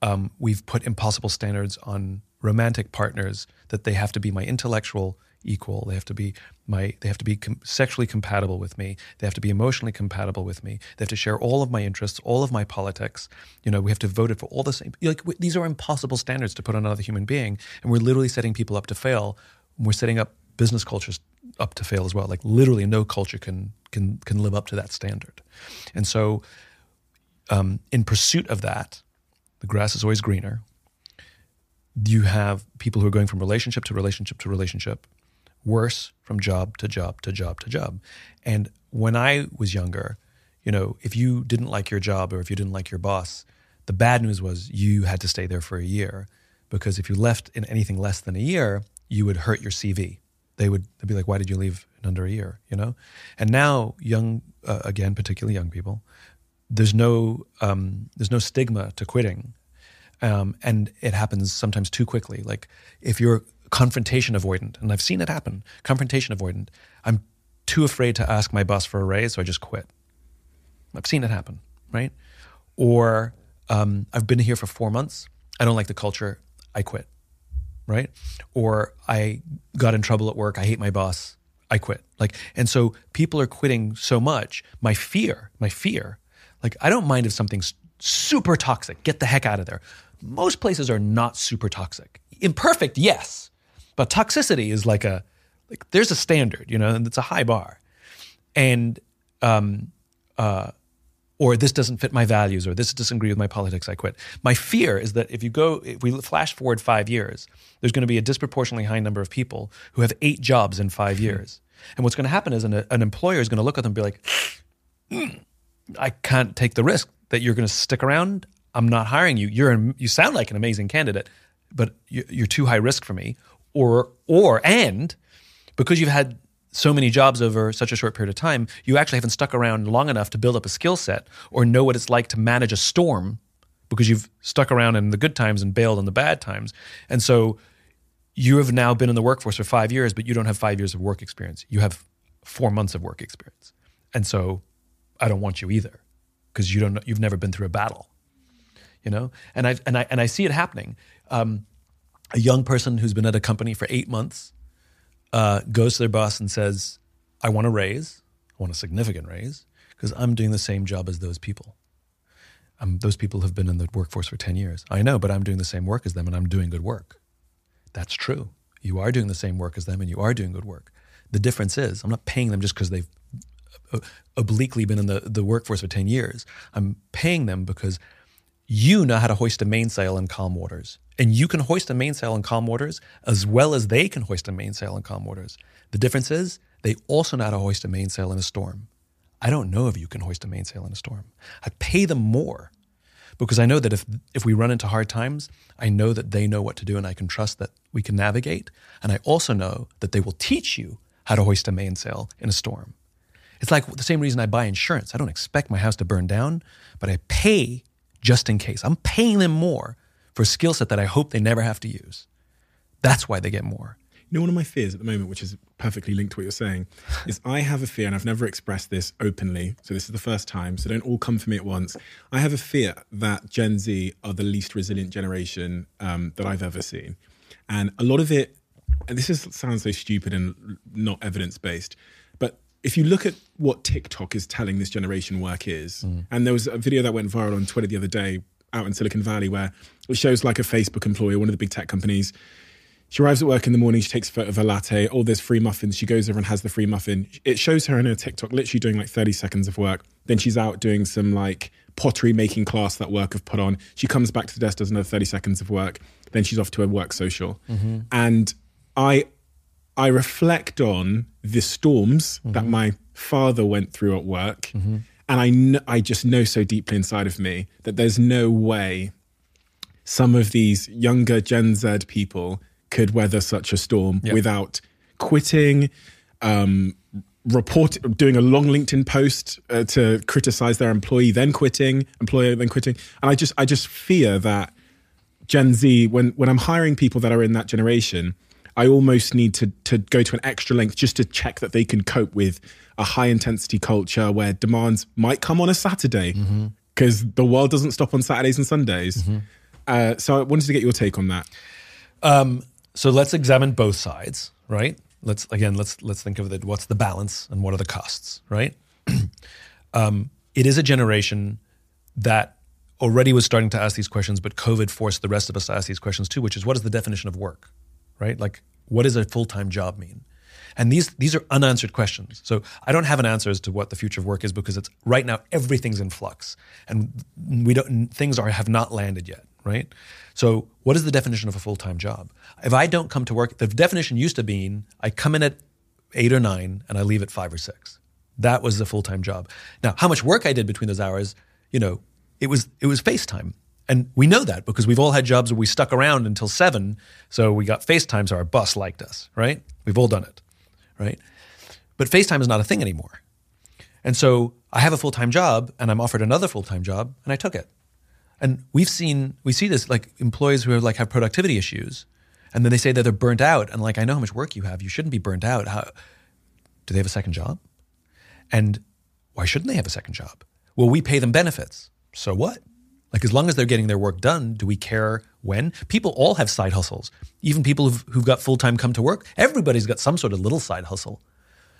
A: um, we've put impossible standards on romantic partners that they have to be my intellectual equal. They have to be my they have to be com- sexually compatible with me. They have to be emotionally compatible with me. They have to share all of my interests all of my politics. You know we have to vote it for all the same like these are impossible standards to put on another human being and we're literally setting people up to fail. We're setting up business cultures up to fail as well. Like literally no culture can can can live up to that standard. And so um, in pursuit of that the grass is always greener. You have people who are going from relationship to relationship to relationship, worse from job to job to job to job. And when I was younger, you know, if you didn't like your job or if you didn't like your boss, the bad news was you had to stay there for a year because if you left in anything less than a year, you would hurt your CV. They would they'd be like, "Why did you leave in under a year?" You know. And now, young uh, again, particularly young people, there's no um, there's no stigma to quitting, um, and it happens sometimes too quickly. Like if you're confrontation avoidant, and I've seen it happen, confrontation avoidant. I'm too afraid to ask my boss for a raise, so I just quit. I've seen it happen, right? Or um, I've been here for four months. I don't like the culture. I quit. right? Or I got in trouble at work. I hate my boss. I quit. Like, and so people are quitting so much. My fear, my fear, like I don't mind if something's super toxic. Get the heck out of there. Most places are not super toxic. Imperfect, yes, but toxicity is like a like there's a standard, you know, and it's a high bar, and um, uh, or this doesn't fit my values, or this doesn't agree with my politics, I quit. My fear is that if you go, if we flash forward five years, there's going to be a disproportionately high number of people who have eight jobs in five years. And what's going to happen is an, an employer is going to look at them and be like, "Mm, I can't take the risk that you're going to stick around. I'm not hiring you. You're you sound like an amazing candidate, but you're too high risk for me. Or or and because you've had so many jobs over such a short period of time, you actually haven't stuck around long enough to build up a skill set or know what it's like to manage a storm because you've stuck around in the good times and bailed in the bad times. And so you have now been in the workforce for five years, but you don't have five years of work experience. You have four months of work experience. And so I don't want you either because you don't you've never been through a battle. You know? And I and I and I see it happening. Um, a young person who's been at a company for eight months uh, goes to their boss and says, I want a raise, I want a significant raise, because I'm doing the same job as those people. Um, those people have been in the workforce for 10 years. I know, but I'm doing the same work as them and I'm doing good work. That's true. You are doing the same work as them and you are doing good work. The difference is, I'm not paying them just because they've uh, obliquely been in the, the workforce for 10 years. I'm paying them because you know how to hoist a mainsail in calm waters. And you can hoist a mainsail in calm waters as well as they can hoist a mainsail in calm waters. The difference is they also know how to hoist a mainsail in a storm. I don't know if you can hoist a mainsail in a storm. I pay them more because I know that if if we run into hard times, I know that they know what to do and I can trust that we can navigate. And I also know that they will teach you how to hoist a mainsail in a storm. It's like the same reason I buy insurance. I don't expect my house to burn down, but I pay just in case. I'm paying them more for a skill set that I hope they never have to use. That's why they get more.
D: You know, one of my fears at the moment, which is perfectly linked to what you're saying, <laughs> is I have a fear, and I've never expressed this openly. So this is the first time. So don't all come for me at once. I have a fear that Gen Z are the least resilient generation um, that I've ever seen, and a lot of it. And this is, sounds so stupid and not evidence based, if you look at what TikTok is telling this generation work is, mm. and there was a video that went viral on Twitter the other day out in Silicon Valley where it shows like a Facebook employee, one of the big tech companies. She arrives at work in the morning, she takes a photo of a latte. Oh, there's free muffins. She goes over and has the free muffin. It shows her in her TikTok literally doing like 30 seconds of work. Then she's out doing some like pottery making class that work have put on. She comes back to the desk, does another 30 seconds of work. Then she's off to a work social. Mm-hmm. And I I reflect on the storms that my father went through at work, and I kn- I just know so deeply inside of me that there's no way some of these younger Gen Z people could weather such a storm without quitting, um, report doing a long LinkedIn post uh, to criticize their employee, then quitting, employer then quitting, and I just I just fear that Gen Z, when when I'm hiring people that are in that generation, I almost need to to go to an extra length just to check that they can cope with a high intensity culture where demands might come on a Saturday because the world doesn't stop on Saturdays and Sundays. Uh, so I wanted to get your take on that.
A: Um, so let's examine both sides, right? Let's again let's let's think of the what's the balance and what are the costs, right? <clears throat> um, it is a generation that already was starting to ask these questions, but COVID forced the rest of us to ask these questions too, which is what is the definition of work, right? Like, what does a full time job mean? And these these are unanswered questions. So I don't have an answer as to what the future of work is because it's right now everything's in flux, and we don't things are have not landed yet, right? So what is the definition of a full time job? If I don't come to work, the definition used to be I come in at eight or nine and I leave at five or six. That was a full time job. Now, how much work I did between those hours, you know, it was it was FaceTime. And we know that because we've all had jobs where we stuck around until seven. So we got FaceTime, so our boss liked us, right? We've all done it, right? But FaceTime is not a thing anymore. And so I have a full time job and I'm offered another full time job and I took it. And we've seen, we see this like employees who are like have productivity issues and then they say that they're burnt out. And like, I know how much work you have. You shouldn't be burnt out. How, do they have a second job? And why shouldn't they have a second job? Well, we pay them benefits. So what? Like as long as they're getting their work done, do we care when? People all have side hustles. Even people who've, who've got full time come to work, everybody's got some sort of little side hustle.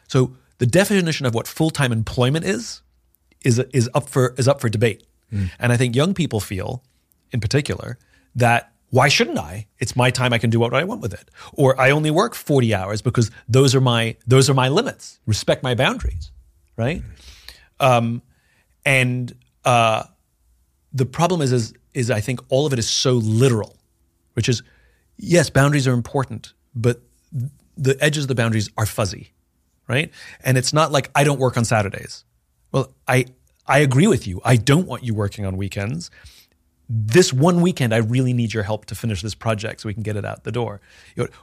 A: So the definition of what full time employment is is is up for is up for debate. And I think young people feel, in particular, that why shouldn't I? It's my time. I can do what I want with it. Or I only work forty hours because those are my those are my limits. Respect my boundaries, right? Um, and uh, the problem is, is is I think all of it is so literal, which is yes, boundaries are important, but the edges of the boundaries are fuzzy, right? And it's not like I don't work on Saturdays. Well, I I agree with you. I don't want you working on weekends. This one weekend, I really need your help to finish this project so we can get it out the door.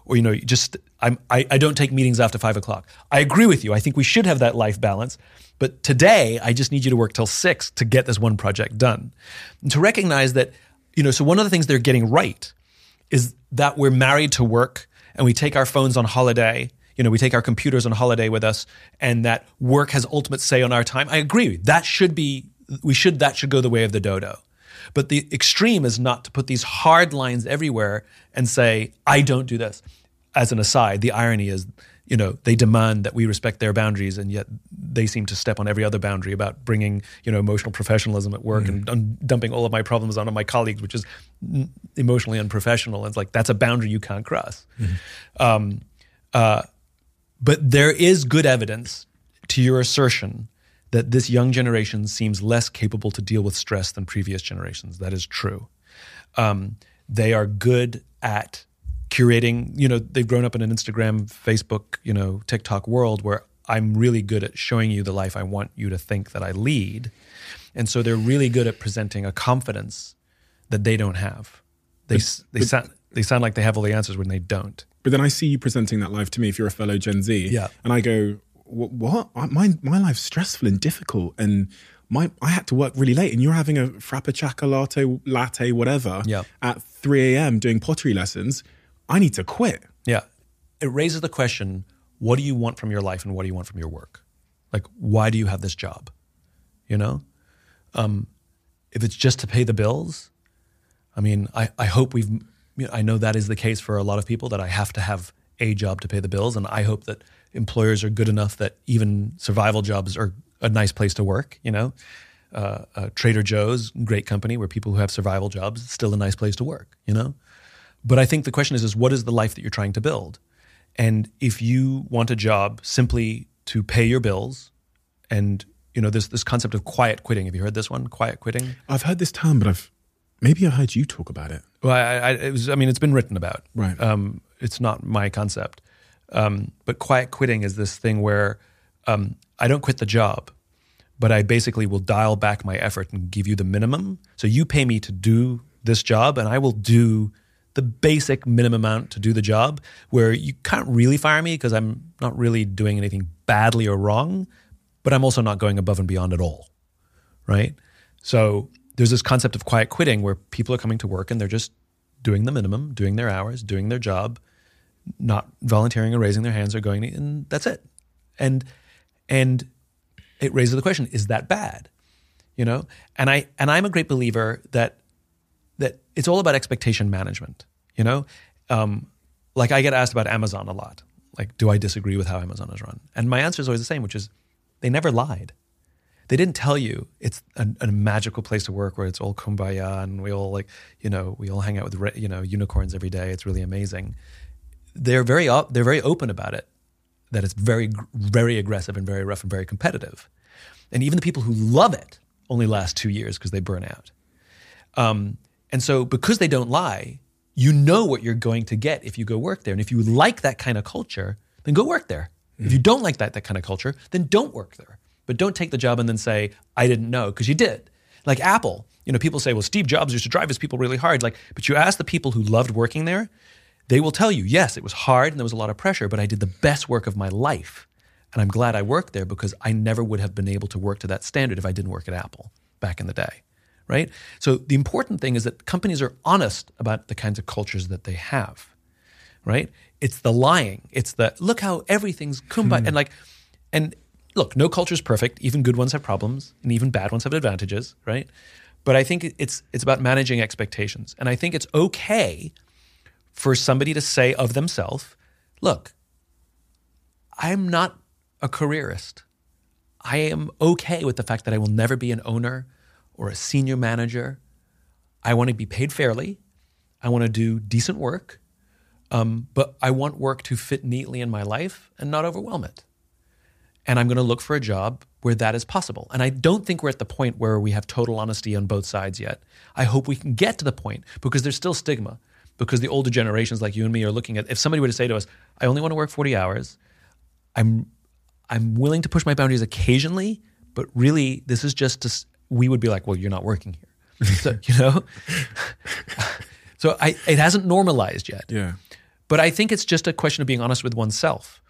A: Or you know, just I'm I, I don't take meetings after five o'clock. I agree with you. I think we should have that life balance. But today, I just need you to work till six to get this one project done. And to recognize that, you know, so one of the things they're getting right is that we're married to work and we take our phones on holiday. You know, we take our computers on holiday with us, and that work has ultimate say on our time. I agree. That should be we should that should go the way of the dodo. But the extreme is not to put these hard lines everywhere and say, I don't do this. As an aside, the irony is, you know, they demand that we respect their boundaries, and yet they seem to step on every other boundary about bringing, you know, emotional professionalism at work and un- dumping all of my problems onto my colleagues, which is n- emotionally unprofessional. And it's like that's a boundary you can't cross. Um, uh, but there is good evidence to your assertion that this young generation seems less capable to deal with stress than previous generations. That is true. Um, they are good at curating. You know, they've grown up in an Instagram, Facebook, you know, TikTok world where I'm really good at showing you the life I want you to think that I lead, and so they're really good at presenting a confidence that they don't have. They s they sound they sound like they have all the answers when they don't.
D: But then I see you presenting that life to me if you're a fellow Gen Z.
A: Yeah.
D: And I go, "Wh- what? My, my life's stressful and difficult. And my, I had to work really late. And you're having a frappuccino latte, latte, whatever,
A: Yeah.
D: at 3 a.m. doing pottery lessons. I need to quit.
A: Yeah. It raises the question what do you want from your life and what do you want from your work? Like, why do you have this job? You know? Um, if it's just to pay the bills, I mean, I, I hope we've, I know that is the case for a lot of people that I have to have a job to pay the bills. And I hope that employers are good enough that even survival jobs are a nice place to work, you know? Uh, uh, Trader Joe's, great company where people who have survival jobs, it's still a nice place to work, you know? But I think the question is, is what is the life that you're trying to build? And if you want a job simply to pay your bills, and you know, this this concept of quiet quitting. Have you heard this one? Quiet quitting.
D: I've heard this term, but I've maybe I heard you talk about it.
A: Well, I, I, it was, I mean, it's been written about.
D: Right.
A: Um, it's not my concept. Um, but quiet quitting is this thing where um, I don't quit the job, but I basically will dial back my effort and give you the minimum. So you pay me to do this job, and I will do the basic minimum amount to do the job. Where you can't really fire me because I'm not really doing anything badly or wrong, but I'm also not going above and beyond at all right? So there's this concept of quiet quitting where people are coming to work and they're just doing the minimum, doing their hours, doing their job, not volunteering or raising their hands or going, and that's it. And and it raises the question: Is that bad? You know, and I and I'm a great believer that that it's all about expectation management. You know, um, like I get asked about Amazon a lot. Like, do I disagree with how Amazon is run? And my answer is always the same, which is they never lied they didn't tell you it's a, a magical place to work where it's all kumbaya and we all like you know we all hang out with you know unicorns every day it's really amazing they're very op- they're very open about it that it's very very aggressive and very rough and very competitive. And even the people who love it only last two years because they burn out. Um, and so because they don't lie you know what you're going to get if you go work there. And if you like that kind of culture then go work there. If you don't like that, that kind of culture then don't work there. But don't take the job and then say i didn't know because you did. Like apple you know people say well steve jobs used to drive his people really hard. Like but you ask the people who loved working there they will tell you yes it was hard and there was a lot of pressure but i did the best work of my life. And i'm glad i worked there because i never would have been able to work to that standard if i didn't work at apple back in the day right? So the important thing is that companies are honest about the kinds of cultures that they have right? It's the lying. It's the look how everything's kumbaya hmm. and like and look no culture is perfect. Even good ones have problems and even bad ones have advantages right? But I think it's it's about managing expectations, and I think it's okay for somebody to say of themselves, "Look, I'm not a careerist. I am okay with the fact that I will never be an owner or a senior manager. I want to be paid fairly. I want to do decent work, um, but I want work to fit neatly in my life and not overwhelm it. And I'm going to look for a job where that is possible. And I don't think we're at the point where we have total honesty on both sides yet. I hope we can get to the point because there's still stigma. Because the older generations like you and me are looking at if somebody were to say to us, I only want to work 40 hours, I'm I'm willing to push my boundaries occasionally, but really this is just to, we would be like, well, you're not working here. <laughs> so, you know? so I it hasn't normalized yet.
D: Yeah.
A: But I think it's just a question of being honest with oneself.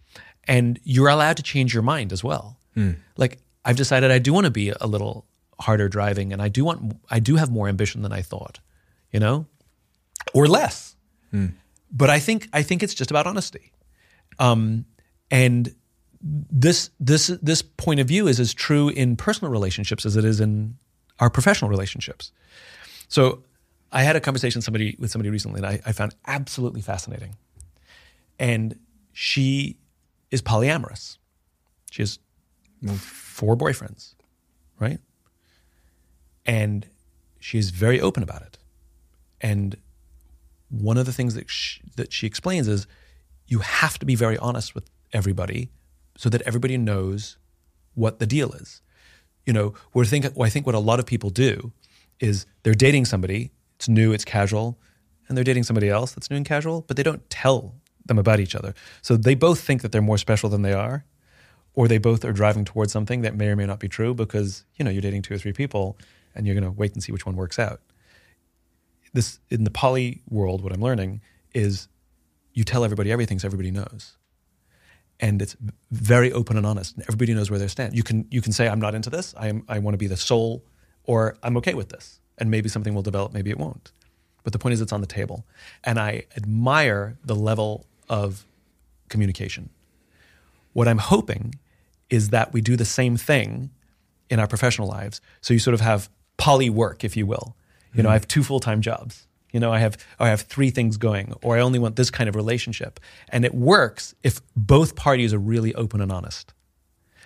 A: And you're allowed to change your mind as well. Hmm. Like I've decided I do want to be a little harder driving and I do want I do have more ambition than I thought, you know? Or less. But I think I think it's just about honesty. Um, and this this this point of view is as true in personal relationships as it is in our professional relationships. So I had a conversation somebody with somebody recently that I, I found absolutely fascinating. And she is polyamorous. She has four boyfriends, right? And she is very open about it. And one of the things that she, that she explains is you have to be very honest with everybody so that everybody knows what the deal is. You know, we're think, I think what a lot of people do is they're dating somebody, it's new, it's casual, and they're dating somebody else that's new and casual, but they don't tell them about each other. So they both think that they're more special than they are, or they both are driving towards something that may or may not be true because, you know, you're dating two or three people and you're going to wait and see which one works out. This in the poly world, what I'm learning is you tell everybody everything so everybody knows. And it's very open and honest. And everybody knows where they stand. You can you can say, I'm not into this, I am I want to be the sole, or I'm okay with this. And maybe something will develop, maybe it won't. But the point is it's on the table. And I admire the level of communication. What I'm hoping is that we do the same thing in our professional lives. So you sort of have poly work, if you will. You know, I hmm. have two full time jobs. You know, I have or I have three things going, or I only want this kind of relationship. And it works if both parties are really open and honest.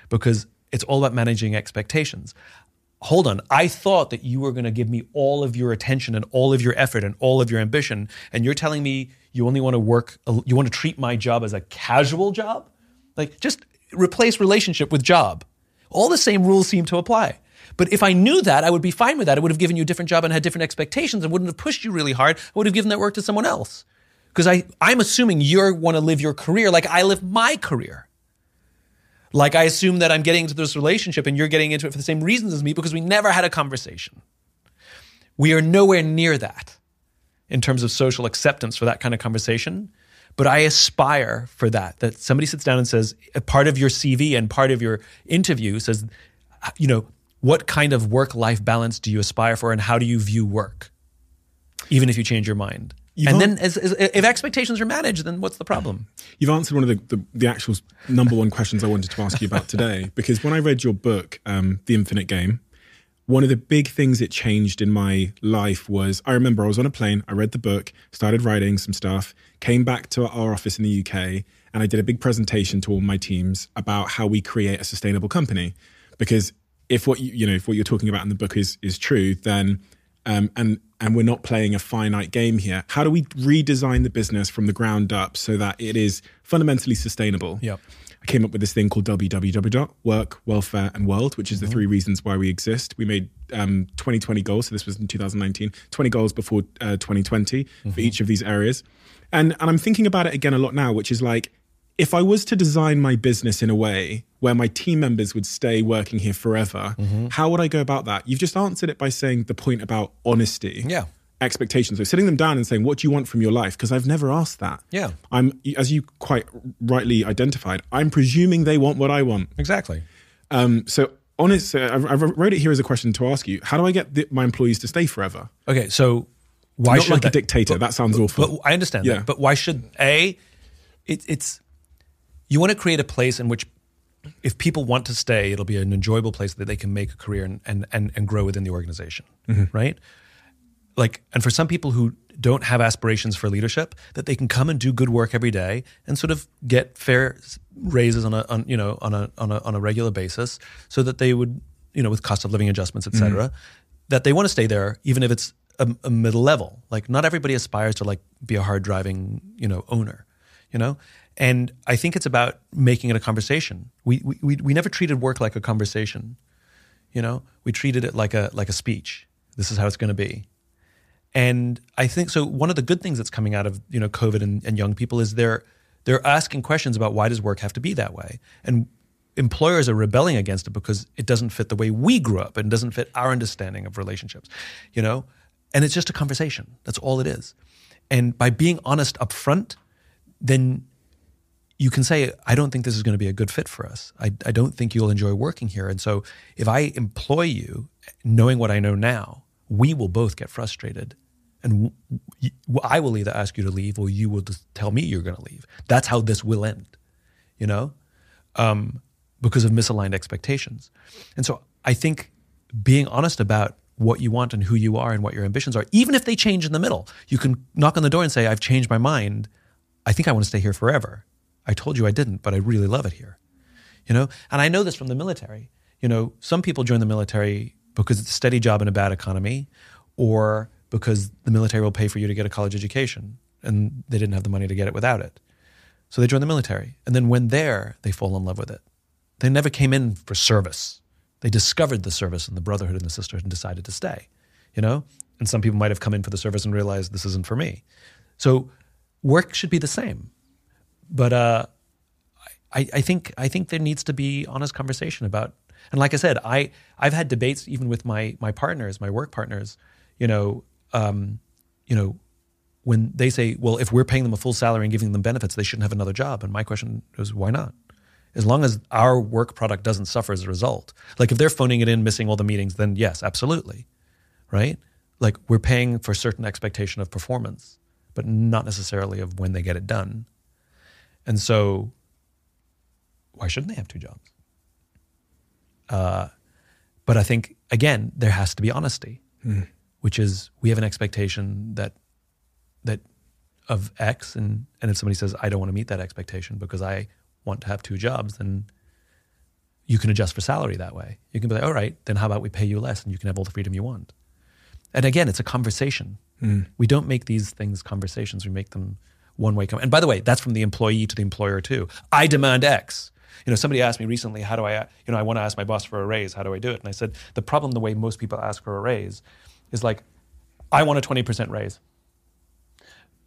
A: Because it's all about managing expectations. Hold on, I thought that you were going to give me all of your attention and all of your effort and all of your ambition, and you're telling me you only want to work, you want to treat my job as a casual job? Like, just replace relationship with job. All the same rules seem to apply. But if I knew that, I would be fine with that. I would have given you a different job and had different expectations and wouldn't have pushed you really hard. I would have given that work to someone else. Because I, I'm assuming you want to live your career like I live my career. Like I assume that I'm getting into this relationship and you're getting into it for the same reasons as me because we never had a conversation. We are nowhere near that in terms of social acceptance for that kind of conversation. But I aspire for that, that somebody sits down and says, part of your CV and part of your interview says, you know, what kind of work life balance do you aspire for and how do you view work? Even if you change your mind.
D: You've
A: and then, as, as, if expectations are managed, then what's the problem?
D: You've answered one of the, the, the actual number one questions I wanted to ask you about today. <laughs> Because when I read your book, um, The Infinite Game, one of the big things it changed in my life was I remember I was on a plane, I read the book, started writing some stuff, came back to our office in the UK, and I did a big presentation to all my teams about how we create a sustainable company. Because if what you, you know, if what you're talking about in the book is is true, then um, and and we're not playing a finite game here. How do we redesign the business from the ground up so that it is fundamentally sustainable?
A: Yep.
D: I came up with this thing called www.work, welfare, and world, which is the three reasons why we exist. We made um, 2020 goals. So this was in 2019, 20 goals before uh, 2020 for each of these areas. And, and I'm thinking about it again a lot now, which is like, if I was to design my business in a way where my team members would stay working here forever, how would I go about that? You've just answered it by saying the point about honesty
A: Yeah.
D: expectations. So sitting them down and saying, "What do you want from your life?" Because I've never asked that.
A: Yeah.
D: I'm as you quite rightly identified. I'm presuming they want what I want.
A: Exactly.
D: Um, so honest, I, I wrote it here as a question to ask you: How do I get the, my employees to stay forever?
A: Okay, so why
D: Not
A: should
D: like a
A: that-
D: dictator. That sounds awful.
A: But I understand
D: Yeah.
A: that. But why should a? It, it's you want to create a place in which if people want to stay, it'll be an enjoyable place that they can make a career and and and, and grow within the organization, mm-hmm. right? Like, and for some people who don't have aspirations for leadership, that they can come and do good work every day and sort of get fair raises on a on, you know on a on a on a regular basis, so that they would you know with cost of living adjustments, et cetera, mm-hmm. that they want to stay there even if it's a, a middle level. Like, not everybody aspires to like be a hard driving you know owner, you know. And I think it's about making it a conversation. We we we, never treated work like a conversation, you know. We treated it like a like a speech. This is how it's going to be. And I think so. One of the good things that's coming out of you know COVID and, and young people is they're they're asking questions about why does work have to be that way, and employers are rebelling against it because it doesn't fit the way we grew up and doesn't fit our understanding of relationships, you know. And it's just a conversation. That's all it is. And by being honest up front, then you can say, I don't think this is going to be a good fit for us. I, I don't think you'll enjoy working here. And so if I employ you, knowing what I know now, we will both get frustrated. And I will either ask you to leave or you will just tell me you're going to leave. That's how this will end, you know, um, because of misaligned expectations. And so I think being honest about what you want and who you are and what your ambitions are, even if they change in the middle, you can knock on the door and say, I've changed my mind. I think I want to stay here forever. I told you I didn't, but I really love it here. You know, and I know this from the military. You know, some people join the military because it's a steady job in a bad economy, or because the military will pay for you to get a college education, and they didn't have the money to get it without it. So they join the military, and then when there, they fall in love with it. They never came in for service. They discovered the service and the brotherhood and the sisterhood and decided to stay. You know, and some people might have come in for the service and realized this isn't for me. So work should be the same but uh, I, I think I think there needs to be honest conversation about. And like I said, I I've had debates even with my my partners, my work partners. You know, um, you know, when they say, well, if we're paying them a full salary and giving them benefits, they shouldn't have another job. And my question is, why not? As long as our work product doesn't suffer as a result. Like if they're phoning it in, missing all the meetings, then yes, absolutely, right? Like we're paying for certain expectation of performance, but not necessarily of when they get it done. And so, why shouldn't they have two jobs? Uh, but I think again, there has to be honesty, which is we have an expectation that that of X, and and if somebody says I don't want to meet that expectation because I want to have two jobs, then you can adjust for salary that way. You can be like, all right, then how about we pay you less, and you can have all the freedom you want. And again, it's a conversation. We don't make these things conversations. We make them one way. Com- and by the way, that's from the employee to the employer too. I demand X. You know, somebody asked me recently, how do I, you know, I want to ask my boss for a raise. How do I do it? And I said, the problem, the way most people ask for a raise, is like, I want a twenty percent raise.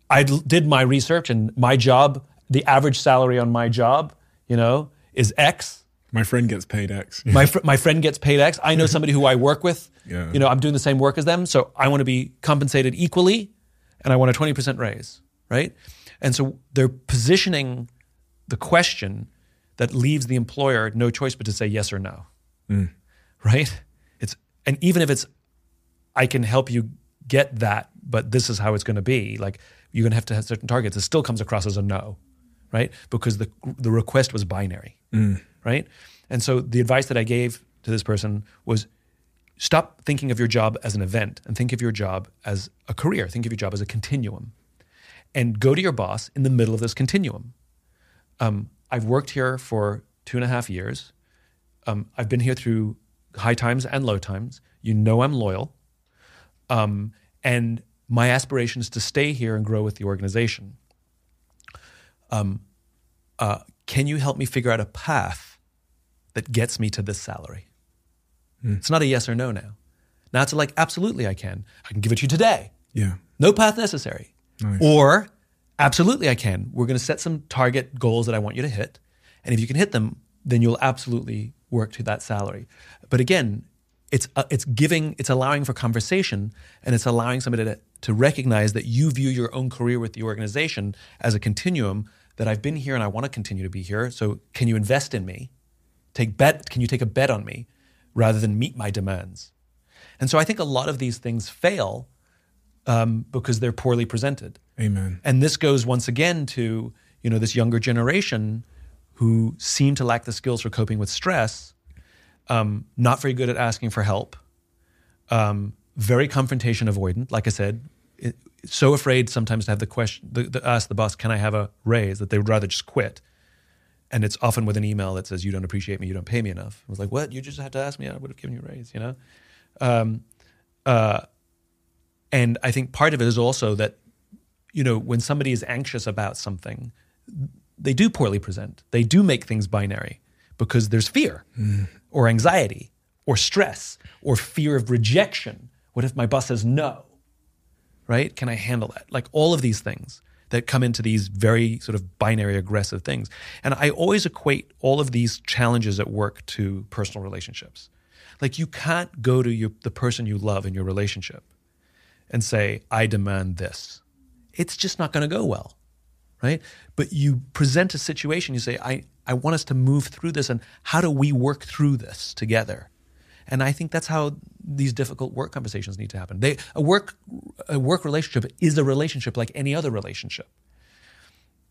A: I did my research, and my job, the average salary on my job, you know, is X
D: My friend gets paid X. <laughs>
A: my fr- my friend gets paid X. I know somebody who I work with. <laughs>
D: Yeah.
A: You know, I'm doing the same work as them, so I want to be compensated equally, and I want a 20% raise, right? And so they're positioning the question that leaves the employer no choice but to say yes or no, mm. right? It's and even if it's, I can help you get that, but this is how it's going to be. Like you're going to have to have certain targets. It still comes across as a no, right? Because the the request was binary, mm. right? And so the advice that I gave to this person was stop thinking of your job as an event and think of your job as a career. Think of your job as a continuum, and go to your boss in the middle of this continuum. Um, I've worked here for two and a half years. Um, I've been here through high times and low times. You know I'm loyal. Um, and my aspiration is to stay here and grow with the organization. Um, uh, can you help me figure out a path that gets me to this salary? It's not a yes or no now. Now it's like, absolutely, I can. I can give it to you today.
D: Yeah.
A: No path necessary. Or absolutely I can. We're going to set some target goals that I want you to hit. And if you can hit them, then you'll absolutely work to that salary. But again, it's uh, it's giving, it's allowing for conversation, and it's allowing somebody to, to recognize that you view your own career with the organization as a continuum. That I've been here and I want to continue to be here. So can you invest in me? Take bet. Can you take a bet on me, rather than meet my demands? And so I think a lot of these things fail um, because they're poorly presented.
D: Amen.
A: And this goes once again to you know this younger generation who seem to lack the skills for coping with stress, um, not very good at asking for help, um, very confrontation avoidant. Like I said, it, so afraid sometimes to have the question, the, the, ask the boss, "Can I have a raise?" That they would rather just quit. And it's often with an email that says, "You don't appreciate me. You don't pay me enough." I was like, "What? You just had to ask me. I would have given you a raise." You know. Um, uh, and I think part of it is also that, you know, when somebody is anxious about something, they do poorly present. They do make things binary because there's fear or anxiety or stress or fear of rejection. What if my boss says no? Right? Can I handle that? Like all of these things that come into these very sort of binary aggressive things. And I always equate all of these challenges at work to personal relationships. Like you can't go to your, the person you love in your relationship and say, I demand this. It's just not going to go well right? But you present a situation, you say, I, I want us to move through this, and how do we work through this together? And I think that's how these difficult work conversations need to happen. They, a work a work relationship is a relationship like any other relationship.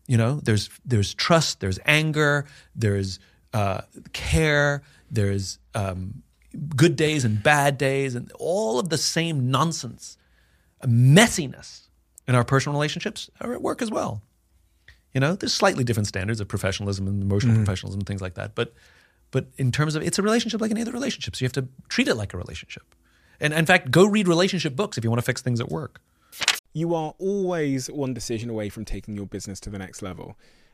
A: You know, there's there's trust, there's anger, there's uh, care, there's um, good days and bad days, and all of the same nonsense, messiness in our personal relationships are at work as well. You know, there's slightly different standards of professionalism and emotional
D: Mm-hmm.
A: professionalism and things like that. But but in terms of it's a relationship like any other relationship. So you have to treat it like a relationship. And in fact, go read relationship books if you want to fix things at work.
D: You are always one decision away from taking your business to the next level.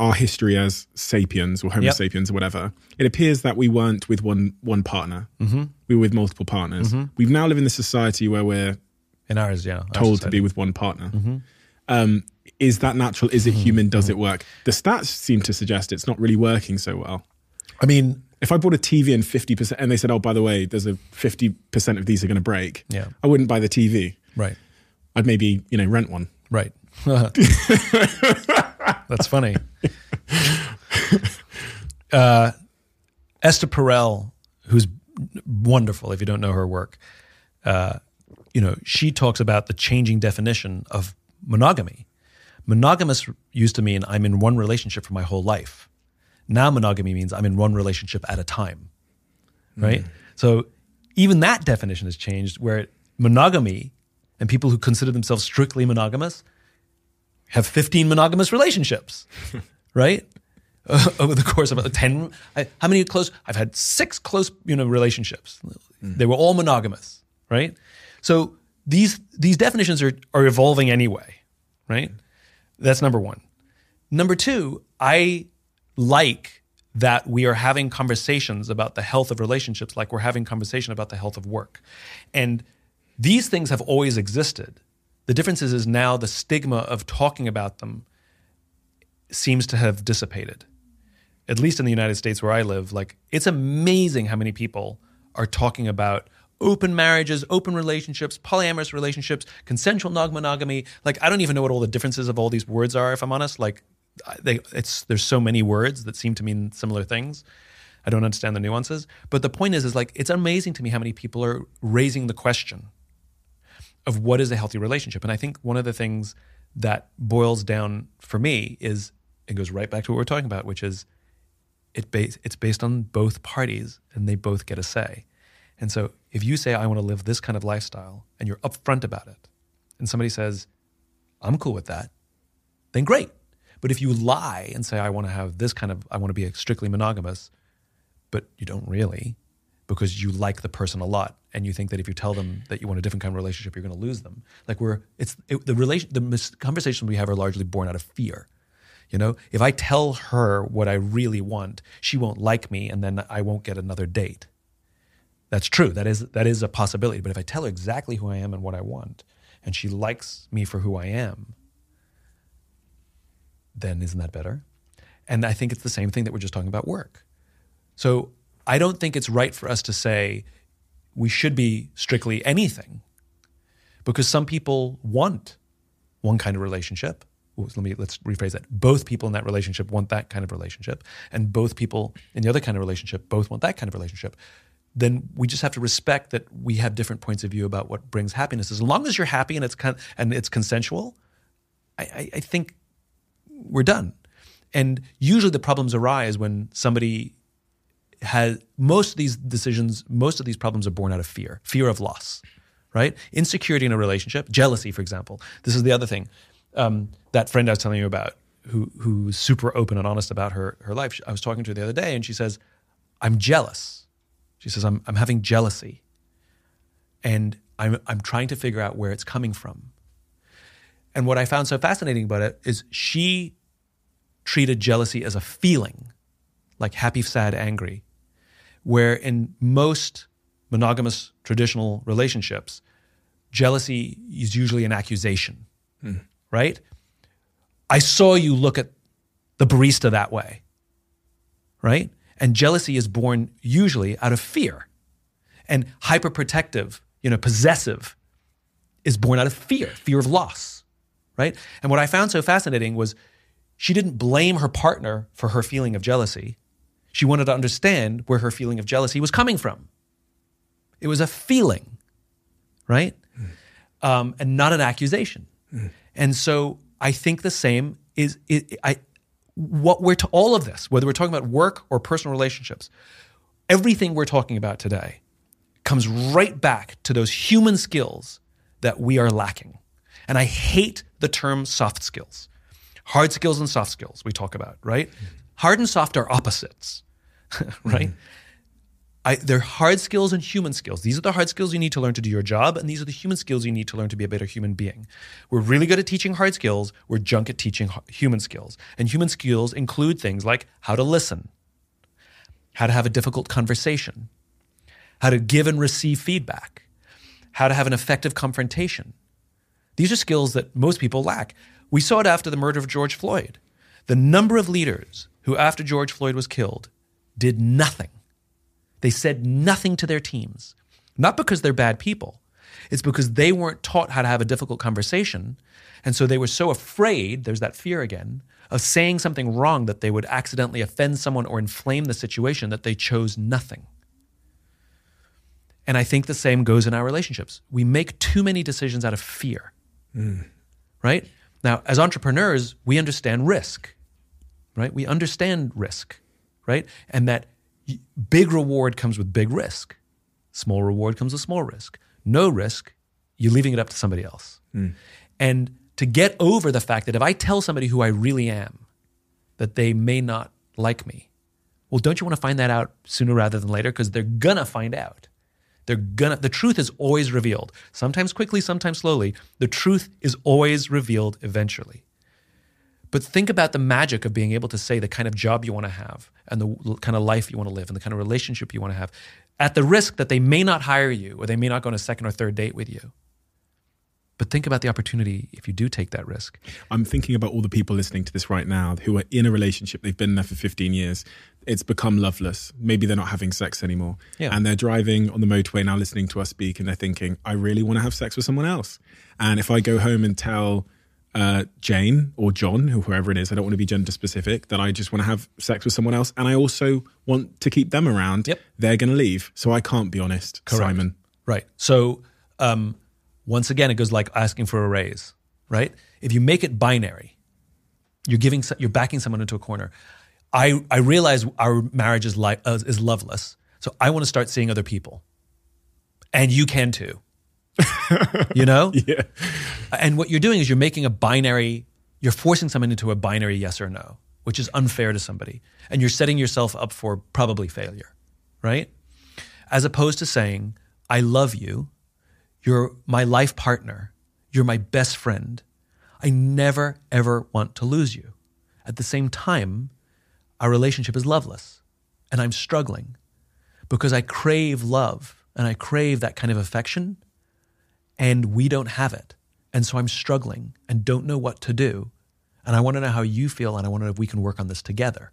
D: our history as sapiens or Homo
A: Yep.
D: sapiens or whatever, it appears that we weren't with one one partner.
A: Mm-hmm.
D: We were with multiple partners. We've now live in this society where we're
A: In ours, yeah.
D: told to be with one partner.
A: Mm-hmm.
D: Um, is that natural? Is it human? Does it work? The stats seem to suggest it's not really working so well.
A: I mean,
D: If I bought a TV and fifty percent, and they said, "Oh, by the way, there's a fifty percent of these are going to break,"
A: Yeah.
D: I wouldn't buy the TV.
A: right,
D: I'd maybe you know rent one.
A: right. <laughs> <laughs> That's funny. <laughs> Uh, Esther Perel, who's wonderful, if you don't know her work, uh, you know, she talks about the changing definition of monogamy. Monogamous used to mean I'm in one relationship for my whole life. Now monogamy means I'm in one relationship at a time. Right? So even that definition has changed where monogamy and people who consider themselves strictly monogamous have 15 monogamous relationships, <laughs> right? Uh, over the course of about 10, I, how many close? I've had six close, you know, relationships. Mm. They were all monogamous, right? So these these definitions are are evolving anyway, right? That's number one. Number two, I like that we are having conversations about the health of relationships like we're having conversation about the health of work. And these things have always existed. The difference is, is now the stigma of talking about them seems to have dissipated. At least in the United States where I live, like it's amazing how many people are talking about open marriages, open relationships, polyamorous relationships, consensual non-monogamy. Like I don't even know what all the differences of all these words are if I'm honest. Like they it's there's so many words that seem to mean similar things. I don't understand the nuances, but the point is is like it's amazing to me how many people are raising the question of what is a healthy relationship. And I think one of the things that boils down for me is it goes right back to what we're talking about, which is it base, it's based on both parties and they both get a say. And so if you say, I want to live this kind of lifestyle and you're upfront about it, and somebody says, I'm cool with that, then great. But if you lie and say, I want to have this kind of, I want to be strictly monogamous, but you don't really because you like the person a lot and you think that if you tell them that you want a different kind of relationship, you're going to lose them. Like we're, it's it, the relation, the mis- conversations we have are largely born out of fear. You know, if I tell her what I really want, she won't like me, and then I won't get another date. That's true. That is that is a possibility. But if I tell her exactly who I am and what I want, and she likes me for who I am, then isn't that better? And I think it's the same thing that we're just talking about work. So I don't think it's right for us to say we should be strictly anything because some people want one kind of relationship. Let me let's rephrase that. Both people in that relationship want that kind of relationship, and both people in the other kind of relationship both want that kind of relationship. Then we just have to respect that we have different points of view about what brings happiness. As long as you're happy and it's con- and it's consensual, I, I, I think we're done. And usually the problems arise when somebody has most of these decisions, most of these problems are born out of fear, fear of loss, right? Insecurity in a relationship, jealousy, for example. This is the other thing. Um, that friend I was telling you about, who who's super open and honest about her her life. I was talking to her the other day, and she says, "I'm jealous." She says, "I'm I'm having jealousy, and I'm I'm trying to figure out where it's coming from." And what I found so fascinating about it is she treated jealousy as a feeling, like happy, sad, angry, where in most monogamous traditional relationships, jealousy is usually an accusation, hmm. right? I saw you look at the barista that way, right? And jealousy is born usually out of fear. And hyperprotective, you know, possessive is born out of fear, fear of loss, right? And what I found so fascinating was she didn't blame her partner for her feeling of jealousy. She wanted to understand where her feeling of jealousy was coming from. It was a feeling, right? Um, and not an accusation. And so I think the same is it, I what we're to all of this, whether we're talking about work or personal relationships, everything we're talking about today comes right back to those human skills that we are lacking. And I hate the term soft skills. Hard skills and soft skills we talk about, right? Hard and soft are opposites, <laughs> right? Hmm. I, they're hard skills and human skills. These are the hard skills you need to learn to do your job, and these are the human skills you need to learn to be a better human being. We're really good at teaching hard skills. We're junk at teaching human skills. And human skills include things like how to listen, how to have a difficult conversation, how to give and receive feedback, how to have an effective confrontation. These are skills that most people lack. We saw it after the murder of George Floyd. The number of leaders who, after George Floyd was killed, did nothing. They said nothing to their teams, not because they're bad people. It's because they weren't taught how to have a difficult conversation. And so they were so afraid, there's that fear again, of saying something wrong that they would accidentally offend someone or inflame the situation that they chose nothing. And I think the same goes in our relationships. We make too many decisions out of fear, mm. right? Now, as entrepreneurs, we understand risk, right? We understand risk, right? And that big reward comes with big risk. Small reward comes with small risk. No risk, you're leaving it up to somebody else. Hmm. And to get over the fact that if I tell somebody who I really am, that they may not like me, well, don't you want to find that out sooner rather than later? Because they're gonna find out. They're gonna, the truth is always revealed. Sometimes quickly, sometimes slowly. The truth is always revealed eventually. But think about the magic of being able to say the kind of job you want to have and the kind of life you want to live and the kind of relationship you want to have at the risk that they may not hire you or they may not go on a second or third date with you. But think about the opportunity if you do take that risk.
D: I'm thinking about all the people listening to this right now who are in a relationship. They've been there for 15 years. It's become loveless. Maybe they're not having sex anymore.
A: Yeah.
D: And they're driving on the motorway now listening to us speak and they're thinking, I really want to have sex with someone else. And if I go home and tell uh, Jane or John, or whoever it is, I don't want to be gender specific, that I just want to have sex with someone else and I also want to keep them around,
A: Yep.
D: they're going to leave. So I can't be honest, Simon.
A: Right. So um, once again, it goes like asking for a raise, right? If you make it binary, you're giving, you're backing someone into a corner. I, I realize our marriage is, li- uh, is loveless, so I want to start seeing other people, and you can too. <laughs> you know,
D: Yeah.
A: and what you're doing is you're making a binary, you're forcing someone into a binary yes or no, which is unfair to somebody. And you're setting yourself up for probably failure. right? As opposed to saying, I love you, you're my life partner, you're my best friend. I never, ever want to lose you. At the same time, our relationship is loveless and I'm struggling because I crave love and I crave that kind of affection and we don't have it. And so I'm struggling and don't know what to do. And I want to know how you feel and I want to know if we can work on this together.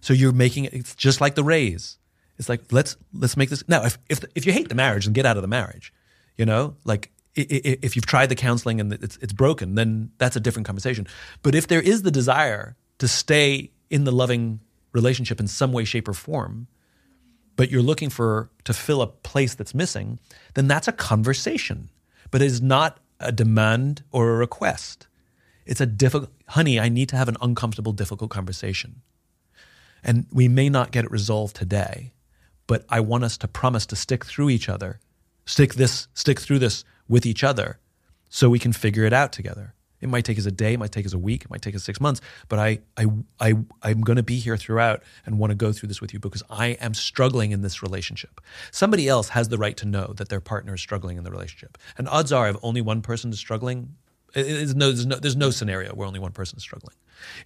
A: So you're making it it's just like the raise. It's like let's let's make this now. If if if you hate the marriage, then get out of the marriage. You know, like if you've tried the counseling and it's it's broken, then that's a different conversation. But if there is the desire to stay in the loving relationship in some way, shape, or form, but you're looking for to fill a place that's missing, then that's a conversation. But it is not a demand or a request. It's a difficult, honey, I need to have an uncomfortable, difficult conversation. And we may not get it resolved today, but I want us to promise to stick through each other, stick this, stick through this with each other so we can figure it out together. It might take us a day, it might take us a week, it might take us six months, but I, I, I, I'm going to be here throughout and want to go through this with you because I am struggling in this relationship. Somebody else has the right to know that their partner is struggling in the relationship. And odds are, if only one person is struggling, no, there's, no, there's no scenario where only one person is struggling.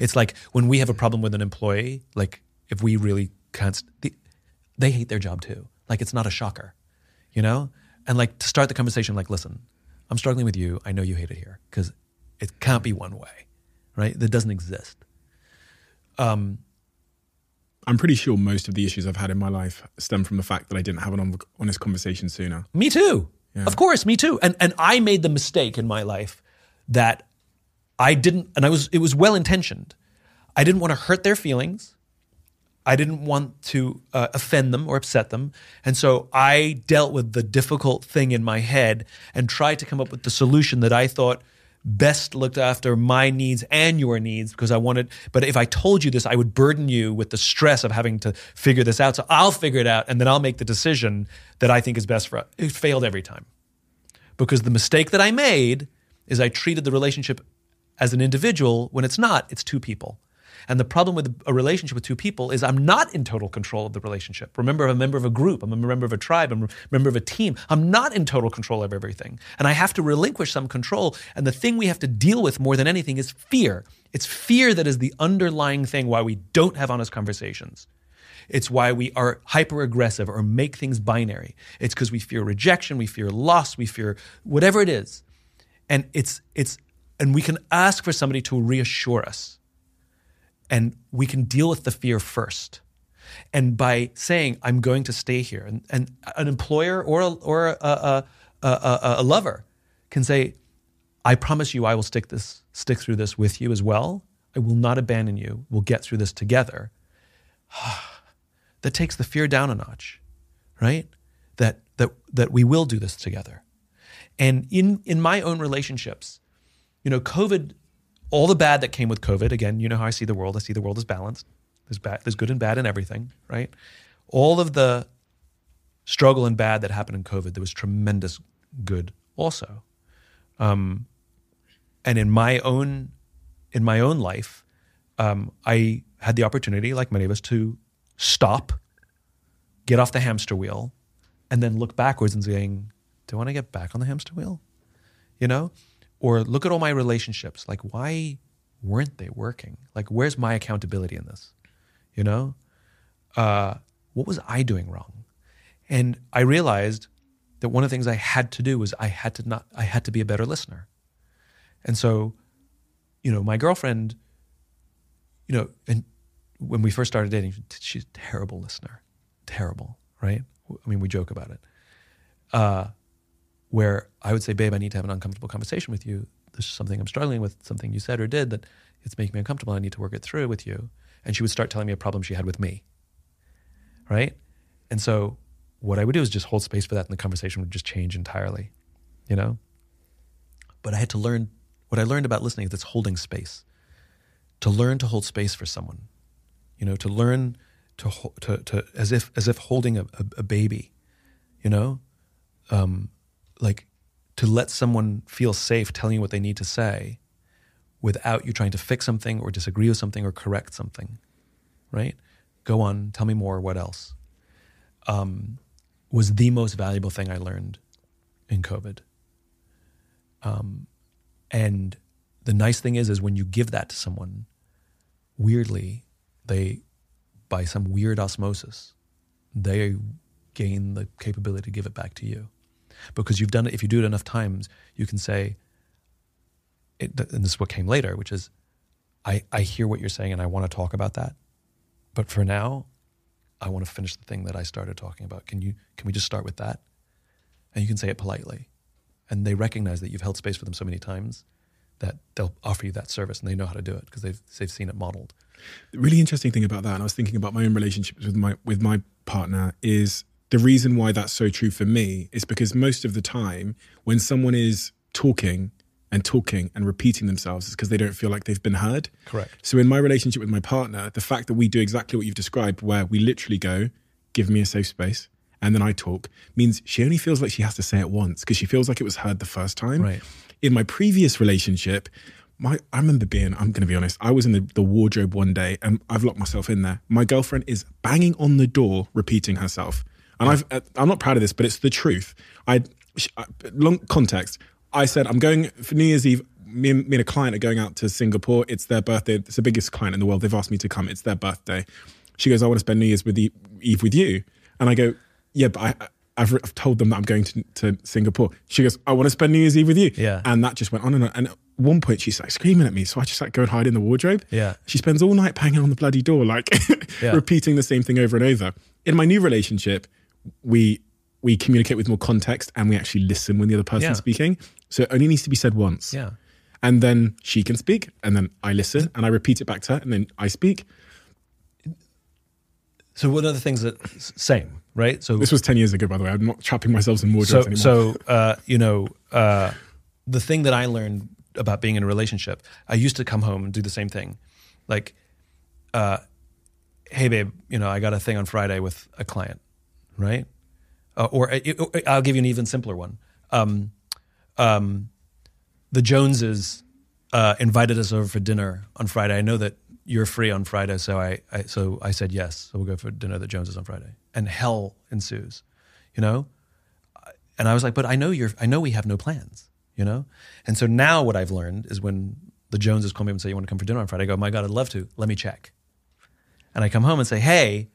A: It's like when we have a problem with an employee, like if we really can't, they, they hate their job too. Like it's not a shocker, you know? And like to start the conversation, like, listen, I'm struggling with you. I know you hate it here because it can't be one way, right? That doesn't exist. Um,
D: I'm pretty sure most of the issues I've had in my life stem from the fact that I didn't have an honest conversation sooner.
A: Me too. Yeah. Of course, me too. And and I made the mistake in my life that I didn't and I was it was well intentioned. I didn't want to hurt their feelings. I didn't want to uh, offend them or upset them. And so I dealt with the difficult thing in my head and tried to come up with the solution that I thought best looked after my needs and your needs because I wanted, but if I told you this, I would burden you with the stress of having to figure this out. So I'll figure it out and then I'll make the decision that I think is best for us. It failed every time because the mistake that I made is I treated the relationship as an individual when it's not, it's two people. And the problem with a relationship with two people is I'm not in total control of the relationship. Remember, I'm a member of a group, I'm a member of a tribe, I'm a member of a team. I'm not in total control of everything. And I have to relinquish some control. And the thing we have to deal with more than anything is fear. It's fear that is the underlying thing why we don't have honest conversations. It's why we are hyper aggressive or make things binary. It's because we fear rejection, we fear loss, we fear whatever it is. And it's it's and we can ask for somebody to reassure us and we can deal with the fear first. And by saying, I'm going to stay here, and, and an employer or, a, or a, a, a, a lover can say, I promise you I will stick, this, stick through this with you as well. I will not abandon you. We'll get through this together. <sighs> that takes the fear down a notch, right? That, that, that we will do this together. And in, in my own relationships, you know, COVID all the bad that came with COVID. Again, you know how I see the world. I see the world as balanced. There's bad, there's good and bad in everything, right? All of the struggle and bad that happened in COVID, there was tremendous good also. Um, and in my own in my own life, um, I had the opportunity, like many of us, to stop, get off the hamster wheel, and then look backwards and saying, "Do I want to get back on the hamster wheel?" You know, or look at all my relationships. Like, why weren't they working? Like, where's my accountability in this? You know, uh, what was I doing wrong? And I realized that one of the things I had to do was I had to not, I had to be a better listener. And so, you know, my girlfriend, you know, and when we first started dating, she's a terrible listener, terrible, right? I mean, we joke about it. Uh, where I would say, babe, I need to have an uncomfortable conversation with you. There's something I'm struggling with, something you said or did that it's making me uncomfortable. I need to work it through with you. And she would start telling me a problem she had with me. Right? And so what I would do is just hold space for that and the conversation would just change entirely, you know? But I had to learn what I learned about listening is it's holding space. To learn to hold space for someone, you know, to learn to, to, to as if as if holding a, a, a baby, you know, um, like to let someone feel safe telling you what they need to say without you trying to fix something or disagree with something or correct something, right? Go on, tell me more. What else? um, was the most valuable thing I learned in COVID. Um, and the nice thing is, is when you give that to someone, weirdly, they, by some weird osmosis, they gain the capability to give it back to you, because you've done it. If you do it enough times, you can say, it, and this is what came later, which is, I, I hear what you're saying and I want to talk about that. But for now, I want to finish the thing that I started talking about. Can you can we just start with that? And you can say it politely. And they recognize that you've held space for them so many times that they'll offer you that service and they know how to do it because they've they've seen it modeled.
D: The really interesting thing about that, and I was thinking about my own relationships with my with my partner, is the reason why that's so true for me is because most of the time when someone is talking and talking and repeating themselves is because they don't feel like they've been heard.
A: Correct.
D: So in my relationship with my partner, the fact that we do exactly what you've described, where we literally go, give me a safe space, and then I talk, means she only feels like she has to say it once because she feels like it was heard the first time.
A: Right.
D: In my previous relationship, my I remember being, I'm gonna be honest, I was in the, the wardrobe one day and I've locked myself in there. My girlfriend is banging on the door, repeating herself. And I've, uh, I'm not proud of this, but it's the truth. I, long context. I said, I'm going for New Year's Eve. Me and, me and a client are going out to Singapore. It's their birthday. It's the biggest client in the world. They've asked me to come. It's their birthday. She goes, I want to spend New Year's with the, Eve with you. And I go, yeah, but I, I've, I've told them that I'm going to, to Singapore. She goes, I want to spend New Year's Eve with you.
A: Yeah.
D: And that just went on and on. And at one point, she's like screaming at me. So I just like go and hide in the wardrobe.
A: Yeah.
D: She spends all night banging on the bloody door, like <laughs>
A: Yeah.
D: repeating the same thing over and over. In my new relationship, we we communicate with more context and we actually listen when the other person's
A: Yeah.
D: speaking. So it only needs to be said once.
A: Yeah.
D: And then she can speak, and then I listen and I repeat it back to her, and then I speak.
A: So one of the things that same, right? So
D: This was 10 years ago, by the way. I'm not trapping myself in
A: so
D: wardrobes anymore.
A: so uh, you know uh, the thing that I learned about being in a relationship, I used to come home and do the same thing, like, uh, hey babe, you know I got a thing on Friday with a client, right? Uh, or uh, I'll give you an even simpler one. Um, um, the Joneses uh, invited us over for dinner on Friday. I know that you're free on Friday, so I, I so I said yes. So we'll go for dinner at the Joneses on Friday, and hell ensues, you know. And I was like, but I know you're. I know we have no plans, you know. And so now what I've learned is when the Joneses call me and say you want to come for dinner on Friday, I go, my God, I'd love to. Let me check. And I come home and say, hey,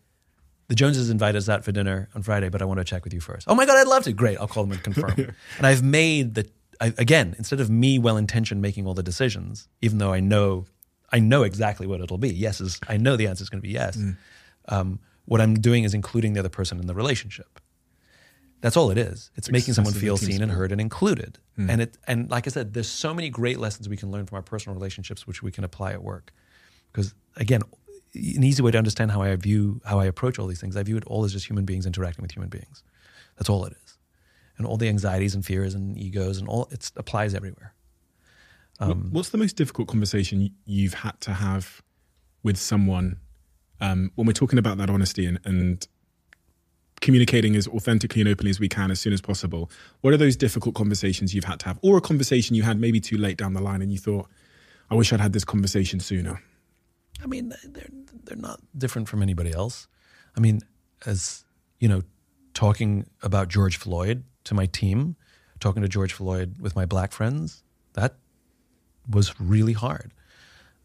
A: the Joneses invite us out for dinner on Friday, but I want to check with you first. Oh my God, I'd love to. Great. I'll call them and confirm. <laughs> and I've made the, I, again, instead of me well intentioned making all the decisions, even though I know, I know exactly what it'll be. Yes is, I know the answer is going to be yes. Um, what I'm doing is including the other person in the relationship. That's all it is. It's making someone feel seen and heard and included. And it, and like I said, there's so many great lessons we can learn from our personal relationships, which we can apply at work. Because again, an easy way to understand how I view, how I approach all these things, I view it all as just human beings interacting with human beings. That's all it is. And all the anxieties and fears and egos and all, it applies everywhere.
D: What- What's the most difficult conversation you've had to have with someone um, when we're talking about that honesty and, and communicating as authentically and openly as we can as soon as possible? What are those difficult conversations you've had to have, or a conversation you had maybe too late down the line and you thought, "I wish I'd had this conversation sooner."
A: I mean, they're they're not different from anybody else. I mean, as you know, talking about George Floyd to my team, talking to George Floyd with my black friends, that was really hard.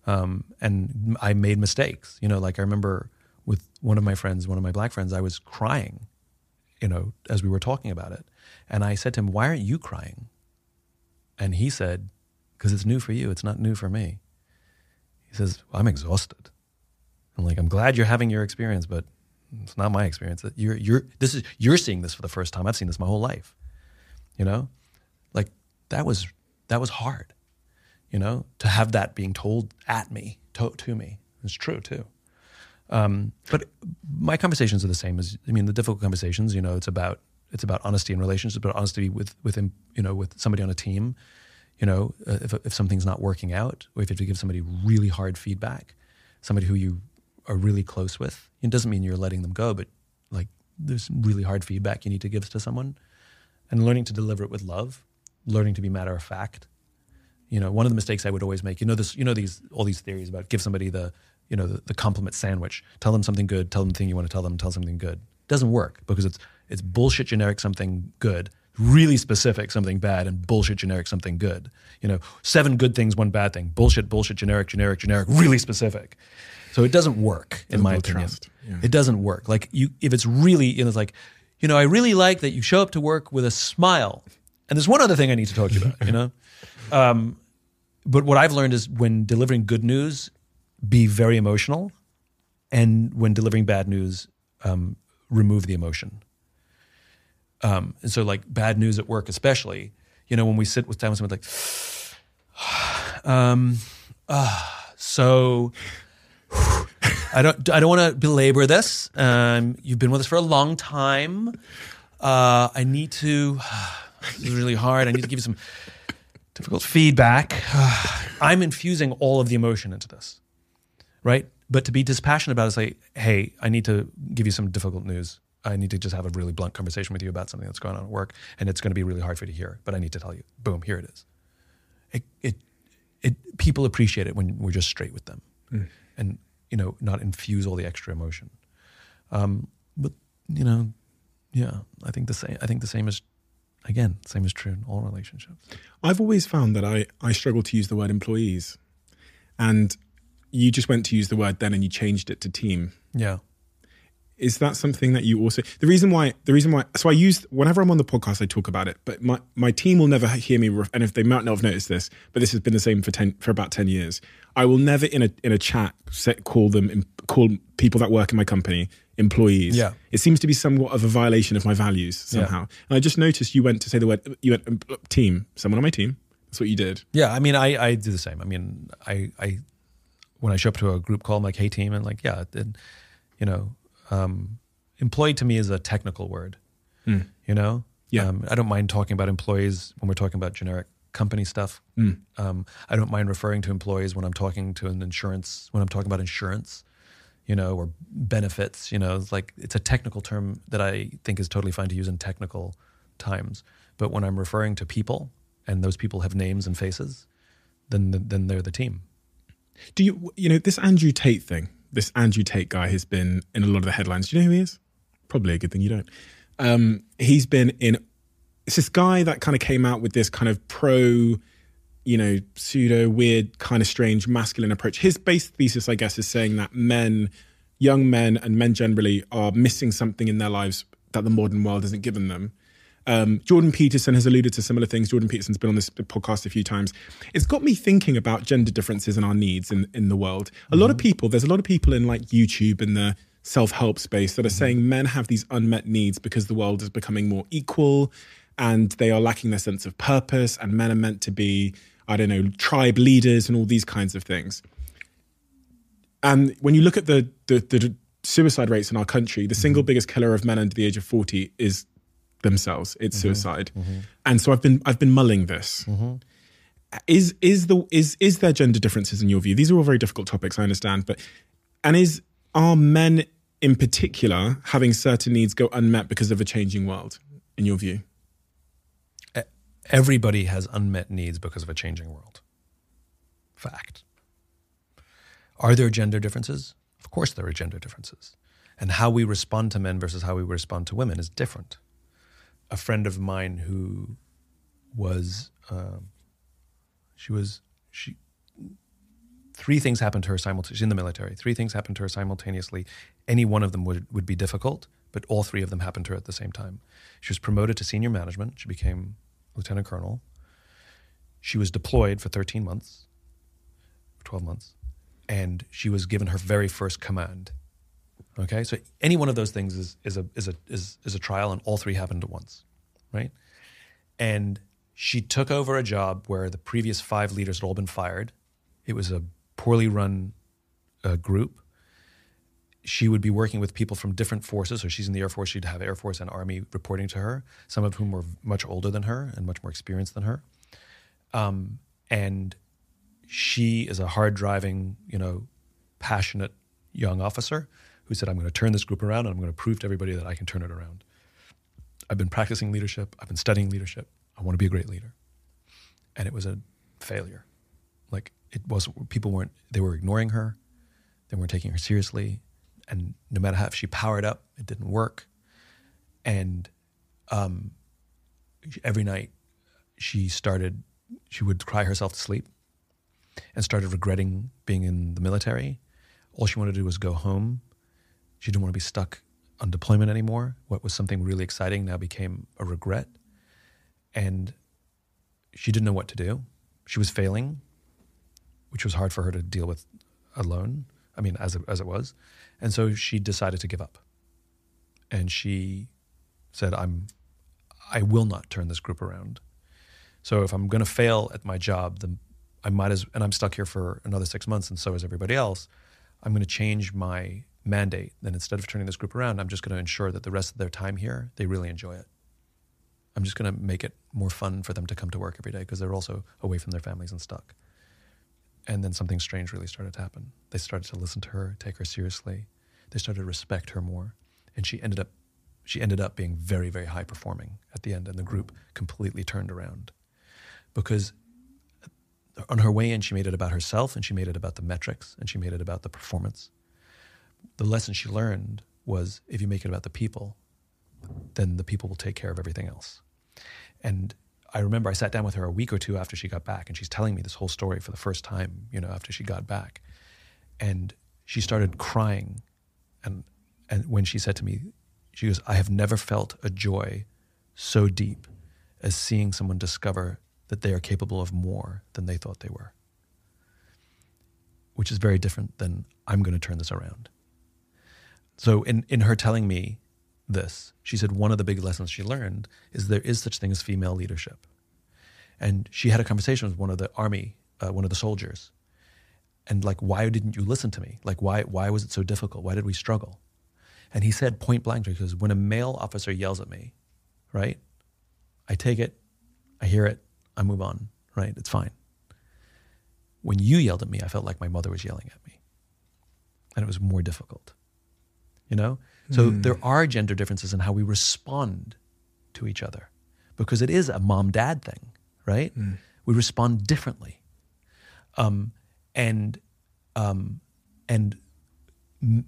A: Um, and I made mistakes. You know, like I remember with one of my friends, one of my black friends, I was crying. You know, as we were talking about it, and I said to him, "Why aren't you crying?" And he said, "Because it's new for you. It's not new for me." He says, I'm exhausted. I'm like, I'm glad you're having your experience, but it's not my experience. You're, you're, this is, you're seeing this for the first time. I've seen this my whole life. You know, like that was, that was hard, you know, to have that being told at me, to, to me. It's true too. Um, but my conversations are the same as, I mean, the difficult conversations, you know, it's about, it's about honesty in relationships, but honesty with, with, him, you know, with somebody on a team, you know, uh, if, if something's not working out, or if you have to give somebody really hard feedback, somebody who you are really close with, it doesn't mean you're letting them go, but like there's really hard feedback you need to give to someone, and learning to deliver it with love, learning to be matter of fact. You know, one of the mistakes I would always make, you know, this, you know, these all these theories about give somebody the, you know, the, the compliment sandwich. Tell them something good. Tell them the thing you want to tell them. Tell something good. doesn't work because it's it's bullshit generic something good, really specific something bad, and bullshit generic something good. You know, seven good things, one bad thing. Bullshit, bullshit, generic, generic, generic, really specific. So it doesn't work, in my opinion.
D: trust. Yeah.
A: It doesn't work. Like you, if it's really, you know, it's like, you know, I really like that you show up to work with a smile. And there's one other thing I need to talk to you about. You know, <laughs> um, but what I've learned is when delivering good news, be very emotional, and when delivering bad news, um, remove the emotion. Um, and so, like bad news at work, especially, you know, when we sit with down with someone like, <sighs> um, ah, so <sighs> I don't, I don't want to belabor this. Um, you've been with us for a long time. Uh, I need to. <sighs> This is really hard. I need to give you some difficult feedback. I'm infusing all of the emotion into this, right? But to be dispassionate about it, say, hey, I need to give you some difficult news. I need to just have a really blunt conversation with you about something that's going on at work, and it's going to be really hard for you to hear. But I need to tell you. Boom, here it is. It, it, it people appreciate it when we're just straight with them, and you know, not infuse all the extra emotion. Um, but you know, yeah, I think the same. I think the same is, again, same is true in all relationships.
D: I've always found that I, I struggle to use the word employees. And you just went to use the word then and you changed it to team.
A: Yeah.
D: Is that something that you also the reason why the reason why so I use whenever I'm on the podcast I talk about it, but my, my team will never hear me and if they might not have noticed this, but this has been the same for ten for about ten years. I will never in a in a chat set, call them call people that work in my company employees.
A: Yeah.
D: It seems to be somewhat of a violation of my values somehow. And I just noticed you went to say the word you went um, team, someone on my team. That's what you did.
A: Yeah, I mean, I, I do the same. I mean, I, I when I show up to a group call, I'm like, "Hey, team," and like, yeah, and, you know, um, employee to me is a technical word. You know,
D: Yeah.
A: Um, I don't mind talking about employees when we're talking about generic company stuff. Um, I don't mind referring to employees when I'm talking to an insurance when I'm talking about insurance. You know, or benefits. You know, it's like it's a technical term that I think is totally fine to use in technical times. But when I'm referring to people and those people have names and faces, then then they're the team.
D: Do you you know this Andrew Tate thing? This Andrew Tate guy has been in a lot of the headlines. Do you know who he is? Probably a good thing you don't. Um, he's been in. It's this guy that kind of came out with this kind of pro, you know, pseudo weird, kind of strange masculine approach. His base thesis, I guess, is saying that men, young men, and men generally are missing something in their lives that the modern world hasn't given them. Um, Jordan Peterson has alluded to similar things. Jordan Peterson's been on this podcast a few times. It's got me thinking about gender differences and our needs in, in the world. A lot of mm-hmm. people, there's a lot of people in like YouTube and the self help space that are saying mm-hmm. men have these unmet needs because the world is becoming more equal and they are lacking their sense of purpose and men are meant to be, I don't know, tribe leaders and all these kinds of things. And when you look at the, the, the suicide rates in our country, the single mm-hmm. biggest killer of men under the age of 40 is themselves. It's mm-hmm. suicide. Mm-hmm. And so I've been I've been mulling this. Mm-hmm. Is is the is is there gender differences in your view? These are all very difficult topics, I understand, but and is are men in particular having certain needs go unmet because of a changing world in your view?
A: Everybody has unmet needs because of a changing world. Fact. Are there gender differences? Of course, there are gender differences. And how we respond to men versus how we respond to women is different. A friend of mine who was, um, she was, she, three things happened to her simultaneously. She's in the military. Three things happened to her simultaneously. Any one of them would, would be difficult, but all three of them happened to her at the same time. She was promoted to senior management. She became lieutenant colonel. She was deployed for 13 months, 12 months, and she was given her very first command. Okay, so any one of those things is, is, a, is, a, is, is a trial, and all three happened at once, right? And she took over a job where the previous five leaders had all been fired. It was a poorly run uh, group. She would be working with people from different forces. So she's in the Air Force. She'd have Air Force and Army reporting to her, some of whom were much older than her and much more experienced than her. Um, and she is a hard driving, you know, passionate young officer who said, I'm going to turn this group around and I'm going to prove to everybody that I can turn it around. I've been practicing leadership, I've been studying leadership. I want to be a great leader. And it was a failure. Like it wasn't, people weren't, they were ignoring her, they weren't taking her seriously. And no matter how if she powered up, it didn't work. and um, every night she started she would cry herself to sleep and started regretting being in the military. All she wanted to do was go home. She didn't want to be stuck on deployment anymore. What was something really exciting now became a regret. And she didn't know what to do. She was failing, which was hard for her to deal with alone. I mean, as it, as it was. And so she decided to give up. And she said, I'm, I will not turn this group around. So if I'm going to fail at my job, then I might as, and I'm stuck here for another six months, and so is everybody else. I'm going to change my mandate. Then instead of turning this group around, I'm just going to ensure that the rest of their time here, they really enjoy it. I'm just going to make it more fun for them to come to work every day because they're also away from their families and stuck. And then something strange really started to happen. They started to listen to her, take her seriously. They started to respect her more, and she ended up she ended up being very very high performing at the end, and the group completely turned around because on her way in, she made it about herself and she made it about the metrics and she made it about the performance. The lesson she learned was if you make it about the people, then the people will take care of everything else. And I remember I sat down with her a week or two after she got back and she's telling me this whole story for the first time, you know, after she got back. And she started crying and and when she said to me, she goes, I have never felt a joy so deep as seeing someone discover that they are capable of more than they thought they were. Which is very different than I'm going to turn this around. So, in, in her telling me this, she said one of the big lessons she learned is there is such thing as female leadership. And she had a conversation with one of the army, uh, one of the soldiers. And like, why didn't you listen to me? Like, why, why was it so difficult? Why did we struggle? And he said point blank, because when a male officer yells at me, right, I take it, I hear it, I move on, right? It's fine. When you yelled at me, I felt like my mother was yelling at me. And it was more difficult. You know? So mm. there are gender differences in how we respond to each other because it is a mom dad thing, right? Mm. We respond differently. Um, and um, and m-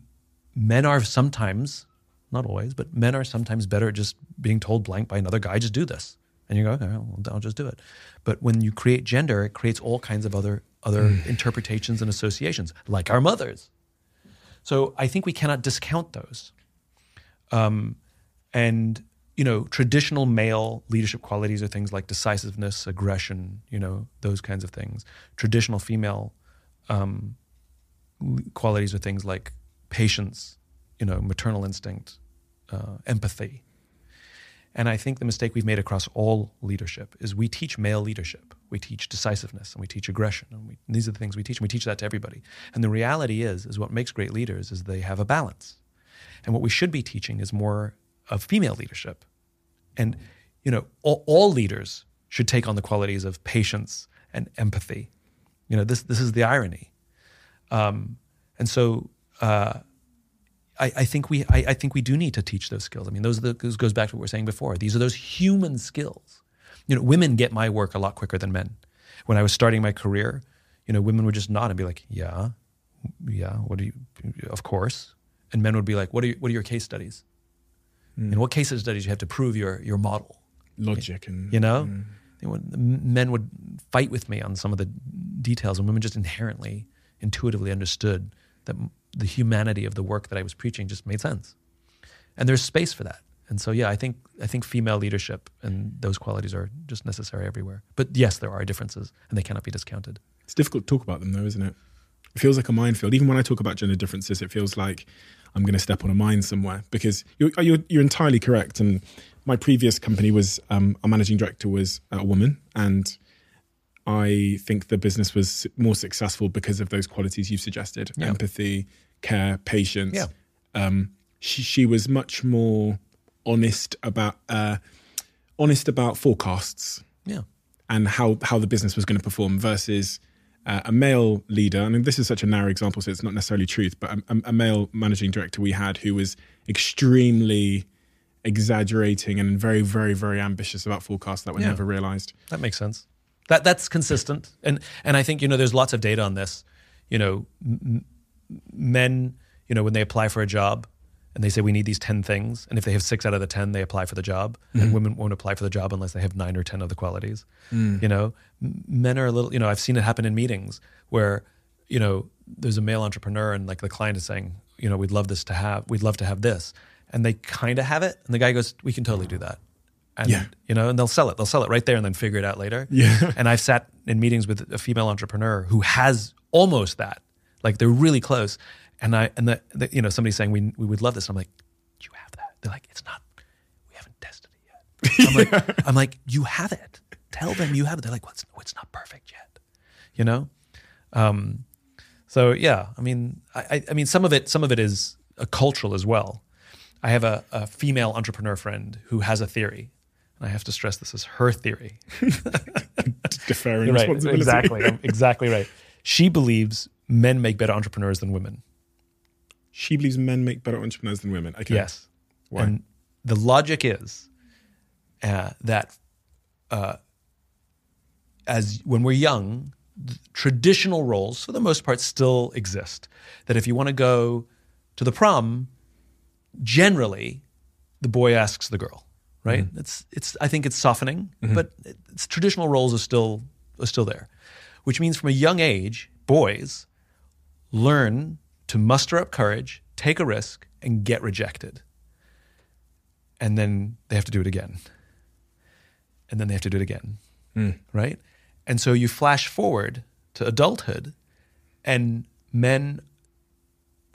A: men are sometimes, not always, but men are sometimes better at just being told blank by another guy, just do this and you go, okay, well, I'll just do it. But when you create gender, it creates all kinds of other other mm. interpretations and associations, like our mothers. So I think we cannot discount those. Um, and you know, traditional male leadership qualities are things like decisiveness, aggression, you know, those kinds of things. Traditional female um, qualities are things like patience, you know, maternal instinct, uh, empathy, and I think the mistake we've made across all leadership is we teach male leadership. We teach decisiveness and we teach aggression. And, we, these are the things we teach. And we teach that to everybody. And the reality is, is what makes great leaders is they have a balance. And what we should be teaching is more of female leadership. And, you know, all, all leaders should take on the qualities of patience and empathy. You know, this, this is the irony. Um, and so, uh, I, I, think we I, I, think we do need to teach those skills. I mean, those, the, those goes back to what we are saying before. These are those human skills. You know, women get my work a lot quicker than men. When I was starting my career, you know, women would just nod and be like, "Yeah, yeah, what do you? Of course." And men would be like, "What are your, what are your case studies? Mm. And what case studies you have to prove your your model?
D: Logic and
A: you know." Mm. Would, men would fight with me on some of the details, and women just inherently, intuitively understood that the humanity of the work that I was preaching just made sense. And there's space for that. And so yeah, I think I think female leadership and those qualities are just necessary everywhere. But yes, there are differences and they cannot be discounted.
D: It's difficult to talk about them though, isn't it? It feels like a minefield. Even when I talk about gender differences, it feels like I'm going to step on a mine somewhere because you're, you're, you're entirely correct. And my previous company was um, our managing director was a woman, and I think the business was more successful because of those qualities you've suggested yeah. empathy, care, patience.
A: Yeah.
D: Um, she, she was much more honest about uh, honest about forecasts.
A: Yeah.
D: And how, how the business was going to perform versus uh, a male leader. I mean, this is such a narrow example, so it's not necessarily truth, but a, a male managing director we had who was extremely exaggerating and very, very, very ambitious about forecasts that were yeah. never realized.
A: That makes sense. That that's consistent, and and I think you know there's lots of data on this. You know, m- men, you know, when they apply for a job, and they say we need these 10 things and if they have 6 out of the 10 they apply for the job. And mm-hmm. women won't apply for the job unless they have 9 or 10 of the qualities. Mm. You know men are a little you know i've seen it happen in meetings where you know there's a male entrepreneur and like the client is saying you know we'd love this to have we'd love to have this. And they kind of have it and the guy goes we can totally do that and
D: Yeah.
A: you know and they'll sell it. They'll sell it right there and then figure it out later.
D: Yeah.
A: and i've sat in meetings with a female entrepreneur who has almost that. Like they're really close. And i and the, the you know somebody's saying we, we would love this. I'm like you have that. They're like it's not we haven't tested it yet. <laughs> I'm like i'm like you have it. Tell them you have it. They're like well, it's, not perfect yet you know? Um, so yeah, I mean, I, I- mean, some of it, some of it is a cultural as well. I have a, a female entrepreneur friend who has a theory, and I have to stress this is her theory. <laughs>
D: Deferring
A: Right,
D: responsibility.
A: exactly, exactly right. She believes men make better entrepreneurs than women.
D: She believes men make better entrepreneurs than women. Okay.
A: Yes.
D: Why?
A: And the logic is uh, that uh, as when we're young, traditional roles, for the most part, still exist. That if you want to go to the prom, generally, the boy asks the girl, right? Mm-hmm. It's it's. I think it's softening, mm-hmm. but it's, traditional roles are still are still there, which means from a young age, boys learn to muster up courage, take a risk, and get rejected. And then they have to do it again. And then they have to do it again. Hmm. Right? And so you flash forward to adulthood, and men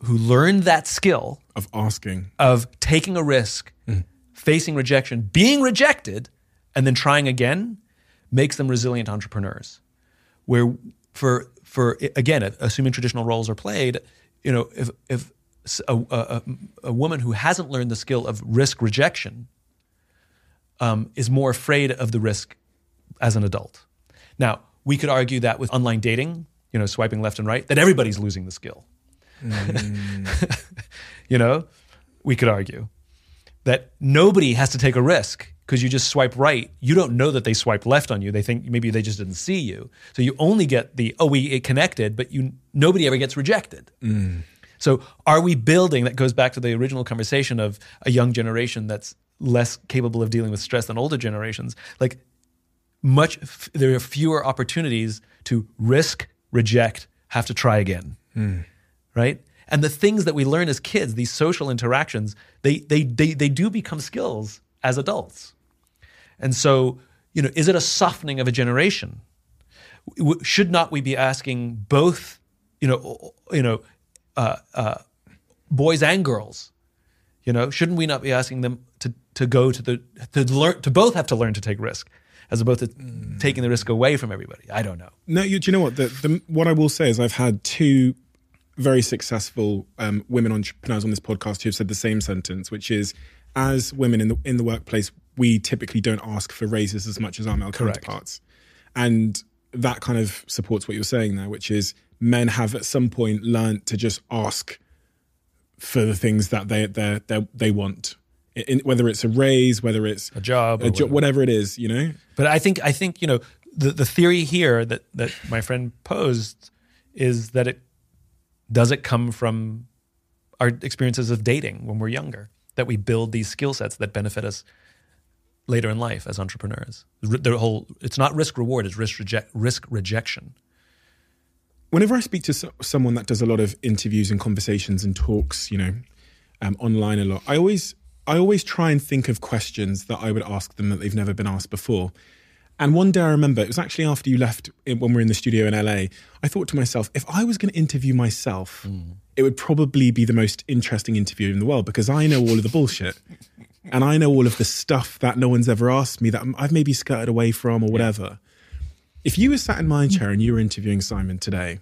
A: who learned that skill
D: Of asking.
A: of taking a risk, mm. Facing rejection, being rejected, and then trying again makes them resilient entrepreneurs. Where for for again, assuming traditional roles are played, you know, if if a, a, a- a woman who hasn't learned the skill of risk rejection um, is more afraid of the risk as an adult. Now, we could argue that with online dating, you know, swiping left and right, that everybody's losing the skill. <laughs> you know, we could argue that nobody has to take a risk because you just swipe right. You don't know that they swipe left on you. They think maybe they just didn't see you. So you only get the oh we it connected, but you nobody ever gets rejected. Mm. So are we building that goes back to the original conversation of a young generation that's less capable of dealing with stress than older generations? Like much f- there are fewer opportunities to risk, reject, have to try again. Hmm. Right? And the things that we learn as kids, these social interactions, they they they they do become skills as adults. And so, you know, is it a softening of a generation? Should not we be asking both, you know, you know, uh, uh, boys and girls? You know, shouldn't we not be asking them to to go to the to learn to both have to learn to take risk, as opposed to taking the risk away from everybody? I don't know.
D: No, you, do you know what? The, the, what I will say is I've had two very successful um, women entrepreneurs on this podcast who have said the same sentence, which is, as women in the in the workplace, we typically don't ask for raises as much as our male
A: Correct.
D: counterparts, and that kind of supports what you're saying there, which is men have at some point learned to just ask for the things that they they they, they want, in, whether it's a raise, whether it's
A: A job,
D: a
A: or
D: jo-
A: whatever.
D: whatever it is, you know.
A: But I think I think you know the the theory here that that my friend posed is that it does it come from our experiences of dating when we're younger that we build these skill sets that benefit us later in life as entrepreneurs. The whole it's not risk reward; it's risk reject risk rejection.
D: whenever I speak to so- someone that does a lot of interviews and conversations and talks, you know, um, online a lot, I always I always try and think of questions that I would ask them that they've never been asked before. And one day I remember it was actually after you left eh, when we were in the studio in LA. I thought to myself, if I was going to interview myself, mm. it would probably be the most interesting interview in the world because I know all of the bullshit. <laughs> And I know all of the stuff that no one's ever asked me that I've maybe skirted away from or whatever. If you were sat in my chair and you were interviewing Simon today,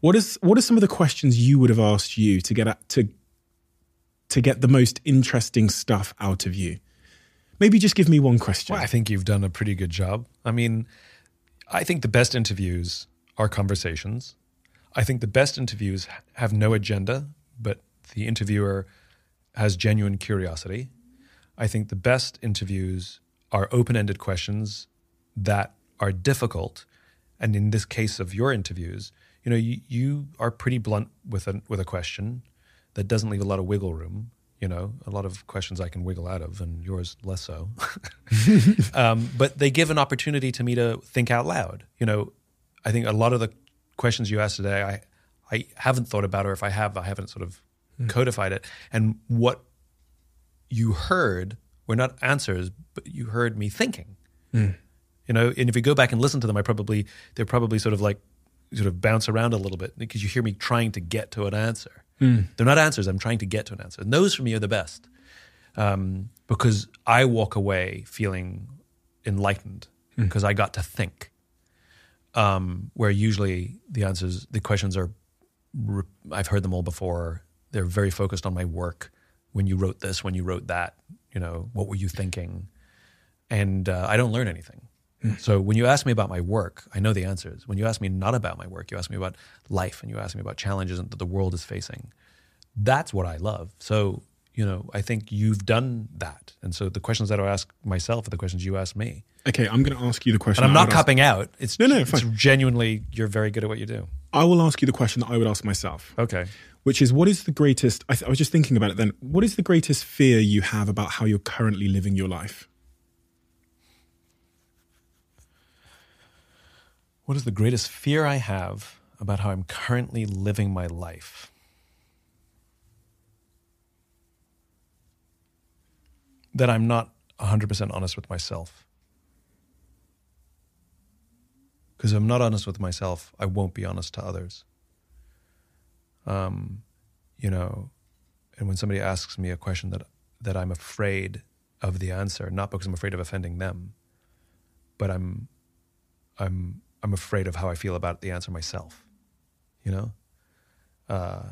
D: what is what are some of the questions you would have asked you to get at, to to get the most interesting stuff out of you? Maybe just give me one question.
A: Well, I think you've done a pretty good job. I mean, I think the best interviews are conversations. I think the best interviews have no agenda, but the interviewer has genuine curiosity. I think the best interviews are open ended questions that are difficult. And in this case of your interviews, you know, you, you are pretty blunt with a, with a question that doesn't leave a lot of wiggle room. You know, a lot of questions I can wiggle out of, and yours less so. <laughs> <laughs> um, but they give an opportunity to me to think out loud. You know, I think a lot of the questions you asked today, I I haven't thought about, or if I have, I haven't sort of codified it. And what you heard were not answers, but you heard me thinking. You know, and if you go back and listen to them, I probably they're probably sort of like sort of bounce around a little bit because you hear me trying to get to an answer. They're not answers. I'm trying to get to an answer. And those for me are the best um, because I walk away feeling enlightened because I got to think. Um, where usually the answers, the questions are, I've heard them all before. They're very focused on my work. When you wrote this, when you wrote that, you know, what were you thinking? And uh, I don't learn anything. Mm. So when you ask me about my work, I know the answers. When you ask me not about my work, you ask me about life and you ask me about challenges that the world is facing. That's what I love. So, you know, I think you've done that. And so the questions that I ask myself are the questions you ask me.
D: Okay, I'm going to ask you the question.
A: And I'm not
D: would ask-
A: cupping out. It's
D: No, no,
A: it's genuinely you're very good at what you do.
D: I will ask you the question that I would ask myself.
A: Okay.
D: which is what is the greatest I, th- I was just thinking about it then what is the greatest fear you have about how you're currently living your life
A: What is the greatest fear I have about how I'm currently living my life? That I'm not 100% honest with myself. Because if I'm not honest with myself, I won't be honest to others. Um, you know, and when somebody asks me a question that that I'm afraid of the answer, not because I'm afraid of offending them, but I'm I'm I'm afraid of how I feel about the answer myself. You know, uh,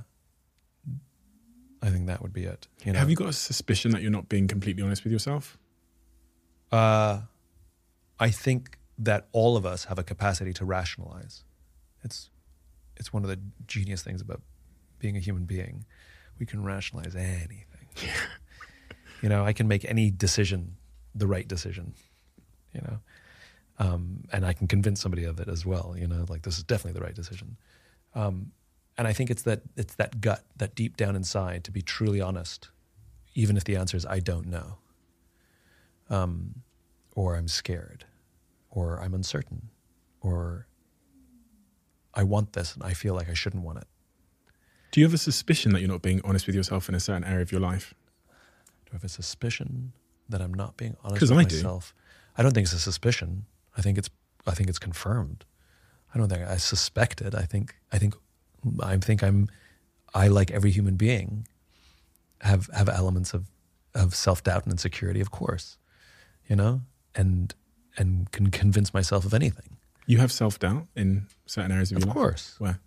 A: I think that would be it. You know,
D: have you got a suspicion that you're not being completely honest with yourself
A: Uh, I think that all of us have a capacity to rationalize. It's it's one of the genius things about being a human being. We can rationalize anything. you know, I can make any decision the right decision. You know, um, and I can convince somebody of it as well. You know, like this is definitely the right decision. Um, and I think it's that it's that gut, that deep down inside, to be truly honest, even if the answer is I don't know um, or I'm scared, or I'm uncertain, or I want this and I feel like I shouldn't want it.
D: do you have a suspicion that you're not being honest with yourself in a certain area of your life
A: Do I have a suspicion that I'm not being honest with
D: I do.
A: myself? I don't think it's a suspicion. I think it's I think it's confirmed. I don't think I suspect it. I think I think I think I'm I like every human being have have elements of of self doubt and insecurity, of course, you know, and and can convince myself of anything.
D: you have self-doubt in certain areas of,
A: Of
D: your life Of
A: course.
D: where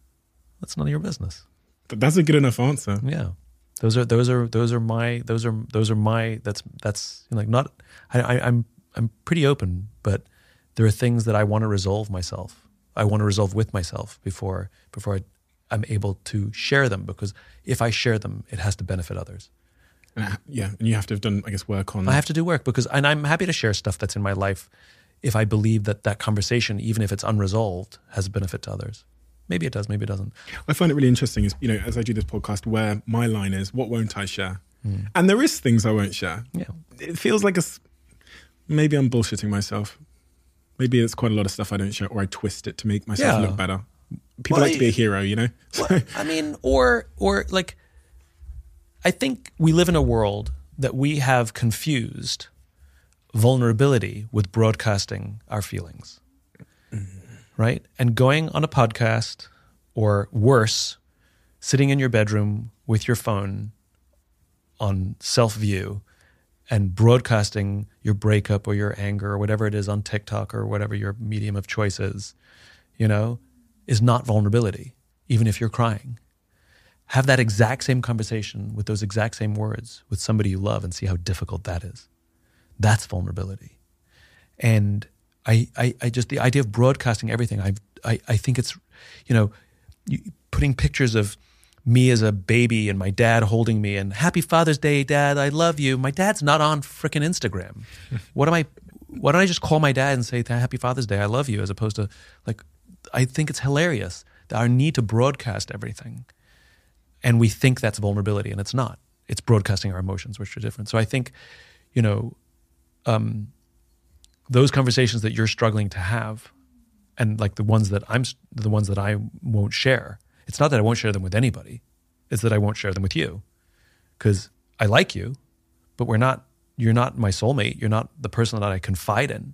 A: That's none of your business.
D: But that's a good enough answer
A: Yeah, those are those are those are my those are those are my that's that's like not. I, I, I'm I'm pretty open, but there are things that I want to resolve myself. I want to resolve with myself before before I, I'm able to share them because if I share them, it has to benefit others.
D: And yeah and you have to have done i guess work on
A: I have to do work because, and I'm happy to share stuff that's in my life if I believe that that conversation, even if it's unresolved, has a benefit to others. Maybe it does, maybe it doesn't.
D: I find it really interesting is, you know, as I do this podcast, where my line is, what won't I share?
A: Hmm.
D: And there is things I won't share.
A: Yeah.
D: It feels like a. maybe I'm bullshitting myself. Maybe it's quite a lot of stuff I don't share or I twist it to make myself
A: Yeah.
D: look better. People
A: Well,
D: like to be a hero, you know? So,
A: Well, <laughs> I mean, or or like, I think we live in a world that we have confused vulnerability with broadcasting our feelings, mm. right? And going on a podcast, or worse, sitting in your bedroom with your phone on self view and broadcasting your breakup or your anger or whatever it is on TikTok or whatever your medium of choice is, you know, is not vulnerability, even if you're crying. Have that exact same conversation with those exact same words with somebody you love and see how difficult that is. That's vulnerability. And I, I, I just, the idea of broadcasting everything, I, I, I think it's, you know, putting pictures of me as a baby and my dad holding me and happy Father's Day, Dad, I love you. My dad's not on freaking Instagram. <laughs> what am I, why don't I just call my dad and say happy Father's Day, I love you, as opposed to like, I think it's hilarious that our need to broadcast everything and we think that's vulnerability, and it's not. It's broadcasting our emotions, which are different. So I think, you know, um, those conversations that you're struggling to have, and like the ones that I'm, the ones that I won't share. It's not that I won't share them with anybody; it's that I won't share them with you, because I like you, but we're not. You're not my soulmate. You're not the person that I confide in.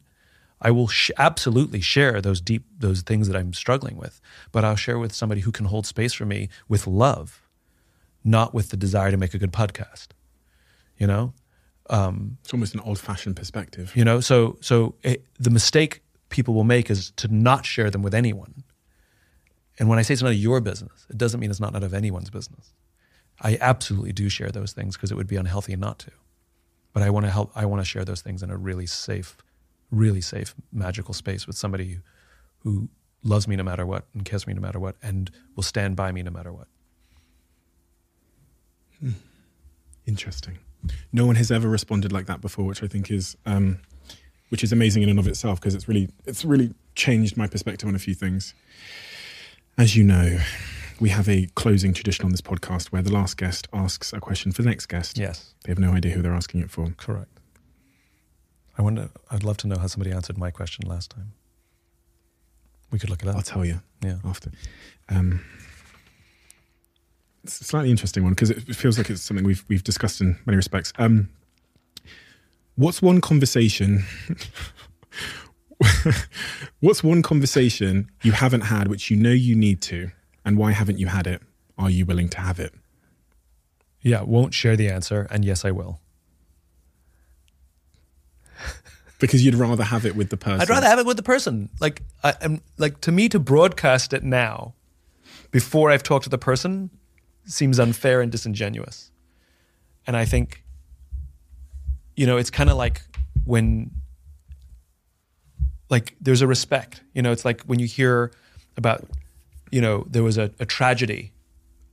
A: I will sh- absolutely share those deep those things that I'm struggling with, but I'll share with somebody who can hold space for me with love, not with the desire to make a good podcast. You know, um,
D: It's almost an old-fashioned perspective.
A: you know. So so it, the mistake people will make is to not share them with anyone. And when I say it's none of your business, it doesn't mean it's not none of anyone's business. I absolutely do share those things because it would be unhealthy not to. But I want to help. I want to share those things in a really safe, really safe, magical space with somebody who, loves me no matter what and cares me no matter what and will stand by me no matter what.
D: Interesting. No one has ever responded like that before, which I think is, um, which is amazing in and of itself because it's really, it's really changed my perspective on a few things. As you know, we have a closing tradition on this podcast where the last guest asks a question for the next guest.
A: Yes,
D: They have no idea who they're asking it for.
A: correct. I wonder. I'd love to know how somebody answered my question last time. We could look it up.
D: I'll tell you
A: yeah.
D: after. Um, it's a slightly interesting one because it feels like it's something we've we've discussed in many respects. Um, what's one conversation? <laughs> what's one conversation you haven't had which you know you need to, and why haven't you had it? Are you willing to have it?
A: Yeah, won't share the answer, and yes, I will.
D: Because you'd rather have it with the person.
A: I'd rather have it with the person. Like, I, am like to me to broadcast it now, before I've talked to the person, seems unfair and disingenuous. And I think, you know, it's kind of like when, like, there's a respect. You know, it's like when you hear about, you know, there was a, a tragedy,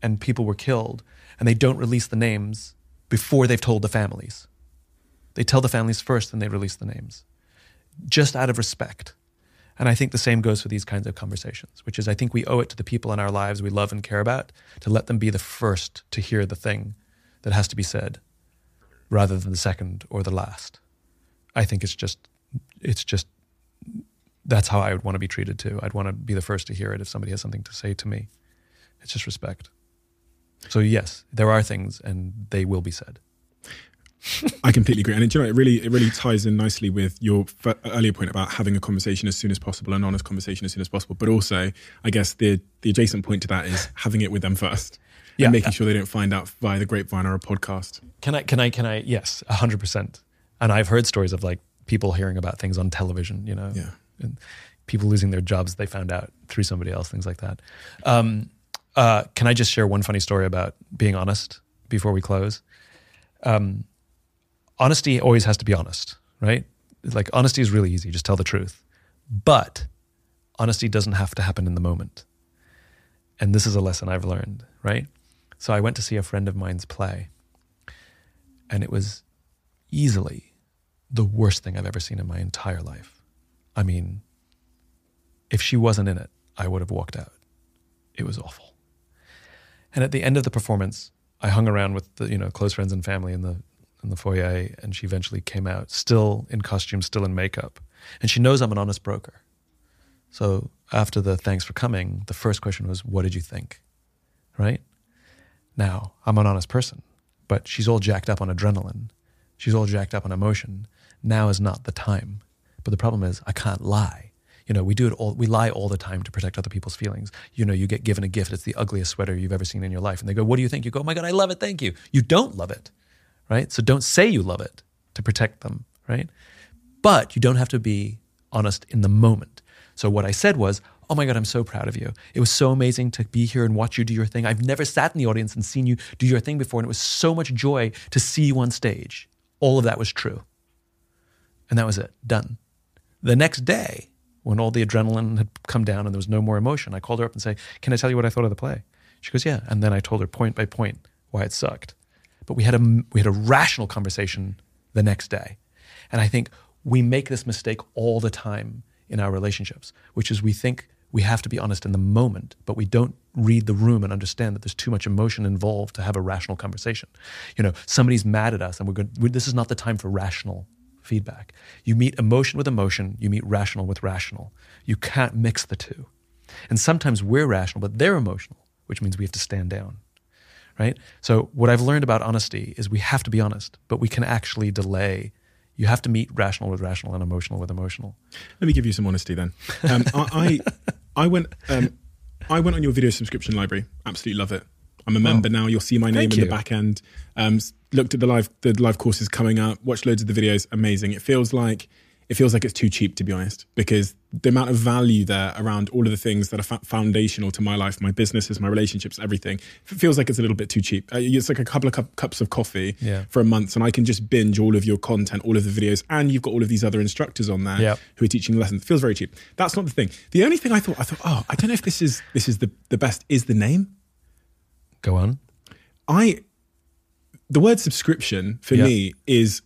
A: and people were killed, and they don't release the names before they've told the families. They tell the families first, and they release the names, just out of respect. And I think the same goes for these kinds of conversations, which is I think we owe it to the people in our lives we love and care about to let them be the first to hear the thing that has to be said, rather than the second or the last. I think it's just, it's just, that's how I would want to be treated too. I'd want to be the first to hear it if somebody has something to say to me. It's just respect. So yes, there are things, and they will be said.
D: I completely agree, and it, you know, it really it really ties in nicely with your f- earlier point about having a conversation as soon as possible, an honest conversation as soon as possible. But also, I guess the the adjacent point to that is having it with them first,
A: Yeah.
D: and making sure they don't find out via the grapevine or a podcast.
A: Can I? Can I? Can I? Yes, hundred percent. And I've heard stories of like people hearing about things on television. You know,
D: Yeah.
A: and people losing their jobs they found out through somebody else, things like that. Um, uh, can I just share one funny story about being honest before we close? Um, honesty always has to be honest, right? Like honesty is really easy; just tell the truth. But honesty doesn't have to happen in the moment. And this is a lesson I've learned, right? So I went to see a friend of mine's play, and it was easily the worst thing I've ever seen in my entire life. I mean, if she wasn't in it, I would have walked out. It was awful. And at the end of the performance, I hung around with the you know close friends and family in the in the foyer, and she eventually came out, still in costume, still in makeup, and she knows I'm an honest broker. So after the thanks for coming, the first question was, "What did you think?" Right now, I'm an honest person, but she's all jacked up on adrenaline. She's all jacked up on emotion. Now is not the time. But the problem is, I can't lie. You know, we do it all. We lie all the time to protect other people's feelings. You know, you get given a gift. It's the ugliest sweater you've ever seen in your life, and they go, "What do you think?" You go, "Oh my god, I love it. Thank you." You don't love it, right? So don't say you love it to protect them, right? But you don't have to be honest in the moment. So what I said was, "Oh my god, I'm so proud of you. It was so amazing to be here and watch you do your thing. I've never sat in the audience and seen you do your thing before, and it was so much joy to see you on stage." All of that was true. And that was it. Done. The next day, when all the adrenaline had come down and there was no more emotion, I called her up and say, "Can I tell you what I thought of the play?" She goes, "Yeah." And then I told her point by point why it sucked. But we had a we had a rational conversation the next day. And I think we make this mistake all the time in our relationships, which is we think we have to be honest in the moment, but we don't read the room and understand that there's too much emotion involved to have a rational conversation. You know, somebody's mad at us, and we're going. this is not the time for rational feedback. You meet emotion with emotion. You meet rational with rational. You can't mix the two. And sometimes we're rational, but they're emotional, which means we have to stand down. Right? So, what I've learned about honesty is we have to be honest, but we can actually delay. You have to meet rational with rational and emotional with emotional.
D: Let me give you some honesty then. Um, I, I I went um, I went on your video subscription library. Absolutely love it. I'm a member now. You'll see my name in
A: you.
D: the back end. Um, looked at the live the live courses coming up. Watched loads of the videos. Amazing. It feels like it feels like it's too cheap to be honest, because the amount of value there around all of the things that are fa- foundational to my life, my businesses, my relationships, everything, it feels like it's a little bit too cheap. Uh, it's like a couple of cup, cups of coffee
A: Yeah.
D: for a month, and I can just binge all of your content, all of the videos, and you've got all of these other instructors on there
A: Yep.
D: who are teaching lessons. feels very cheap. That's not the thing. The only thing I thought, I thought, oh, I don't know if this is this is the the best. Is the name?
A: Go on.
D: I the word subscription for
A: Yeah.
D: me is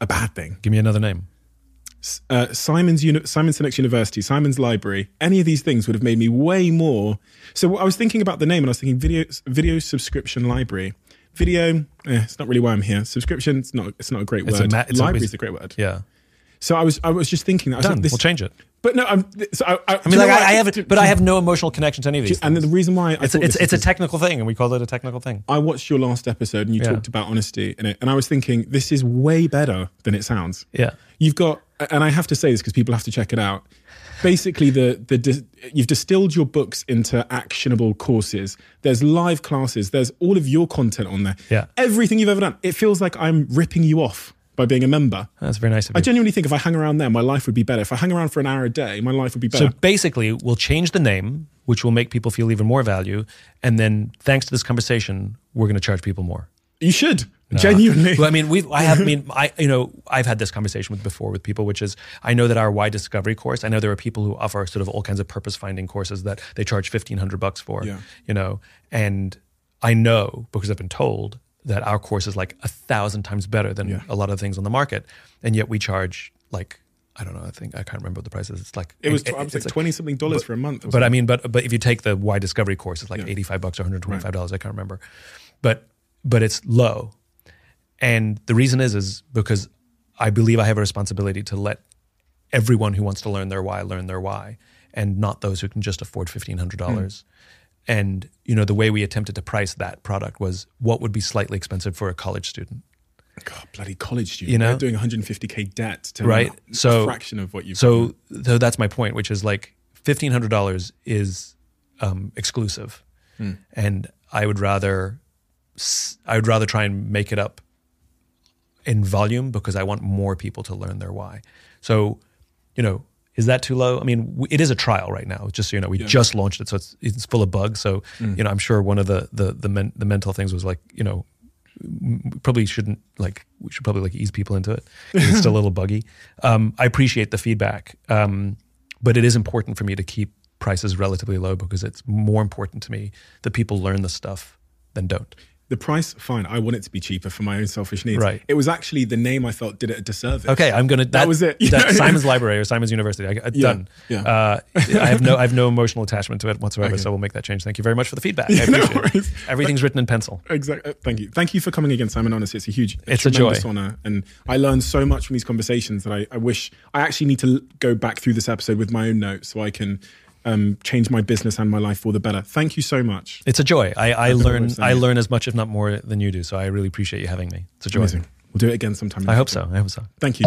D: a bad thing.
A: Give me another name.
D: Uh, Simon's Uni- Simon University, Simon's Library, any of these things would have made me way more. So I was thinking about the name, and I was thinking video video subscription library. Video, eh, it's not really why I'm here. Subscription, it's not. It's not a great
A: It's a
D: word.
A: ma- it's
D: library is a great word.
A: Yeah.
D: So I was I was just thinking that. I was
A: Done.
D: like, this,
A: we'll change it.
D: But no, I'm. So I, I,
A: I mean, like I, I have, but I have no emotional connection to any of these.
D: And the reason why I
A: it's
D: thought
A: it's it's a technical thing, and we call it a technical thing.
D: I watched your last episode and you
A: Yeah.
D: talked about honesty in it, and I was thinking this is way better than it sounds.
A: Yeah.
D: You've got, and I have to say this because people have to check it out. Basically, the the you've distilled your books into actionable courses. There's live classes. There's all of your content on there.
A: Yeah.
D: everything you've ever done. It feels like I'm ripping you off by being a member.
A: That's very nice of
D: I genuinely think if I hang around there, my life would be better. If I hang around for an hour a day, my life would be better.
A: So basically, we'll change the name, which will make people feel even more value, and then thanks to this conversation, we're going to charge people more.
D: you should genuinely.
A: Well, I mean, we I have, I mean, I, you know, I've had this conversation with before with people, which is, I know that our Why Discovery course, I know there are people who offer sort of all kinds of purpose finding courses that they charge fifteen hundred bucks for,
D: Yeah.
A: you know, and I know because I've been told that our course is like a thousand times better than
D: Yeah.
A: a lot of things on the market, and yet we charge like. I don't know. I think I can't remember what the price is. It's like
D: it was,
A: it-
D: I was like twenty something dollars
A: but-
D: for a month.
A: But I mean, but but if you take the Why Discovery course, it's like
D: Yeah.
A: eighty five bucks or one hundred twenty five dollars. I can't remember, but but it's low, and the reason is is because I believe I have a responsibility to let everyone who wants to learn their why learn their why, and not those who can just afford fifteen hundred dollars. Hmm. And you know the way we attempted to price that product was what would be slightly expensive for a college student,
D: God, bloody college student.
A: You know?
D: They're doing 150k debt to
A: right?
D: a
A: So
D: fraction of what you.
A: So so that's my point, which is like fifteen hundred dollars is um, exclusive, and I would rather I would rather try and make it up in volume because I want more people to learn their why. So, you know, is that too low? I mean, it is a trial right now. Just so you know, we just launched it, so it's it's full of bugs. So, you know, I'm sure one of the the the, men, the mental things was like, you know, we probably shouldn't like we should probably like ease people into it. it's still a <laughs> little buggy um, i appreciate the feedback um, but it is important for me to keep prices relatively low because it's more important to me that people learn the stuff than don't
D: the price, fine. I want it to be cheaper for my own selfish needs.
A: Right.
D: It was actually the name I felt did it a disservice.
A: okay i'm gonna that,
D: was it. <laughs>
A: that simon's library or simon's university I, I, done
D: yeah.
A: Uh, <laughs> i have no i have no emotional attachment to it whatsoever
D: Okay.
A: so we'll make that change thank you very much for the feedback i <laughs> appreciate it everything's written in pencil
D: Exactly. Thank you. Thank you for coming again, Simon. Honestly, it's a huge,
A: It's a joy.
D: honor, and I learned so much from these conversations that I, I wish I actually need to go back through this episode with my own notes so I can um, change my business and my life for the better. Thank you so much.
A: it's a joy i, I
D: don't know what
A: learn i learn as much if not more than you do so i really appreciate you having me it's a joy
D: Amazing. We'll do it again sometime.
A: i hope so i hope so
D: Thank you.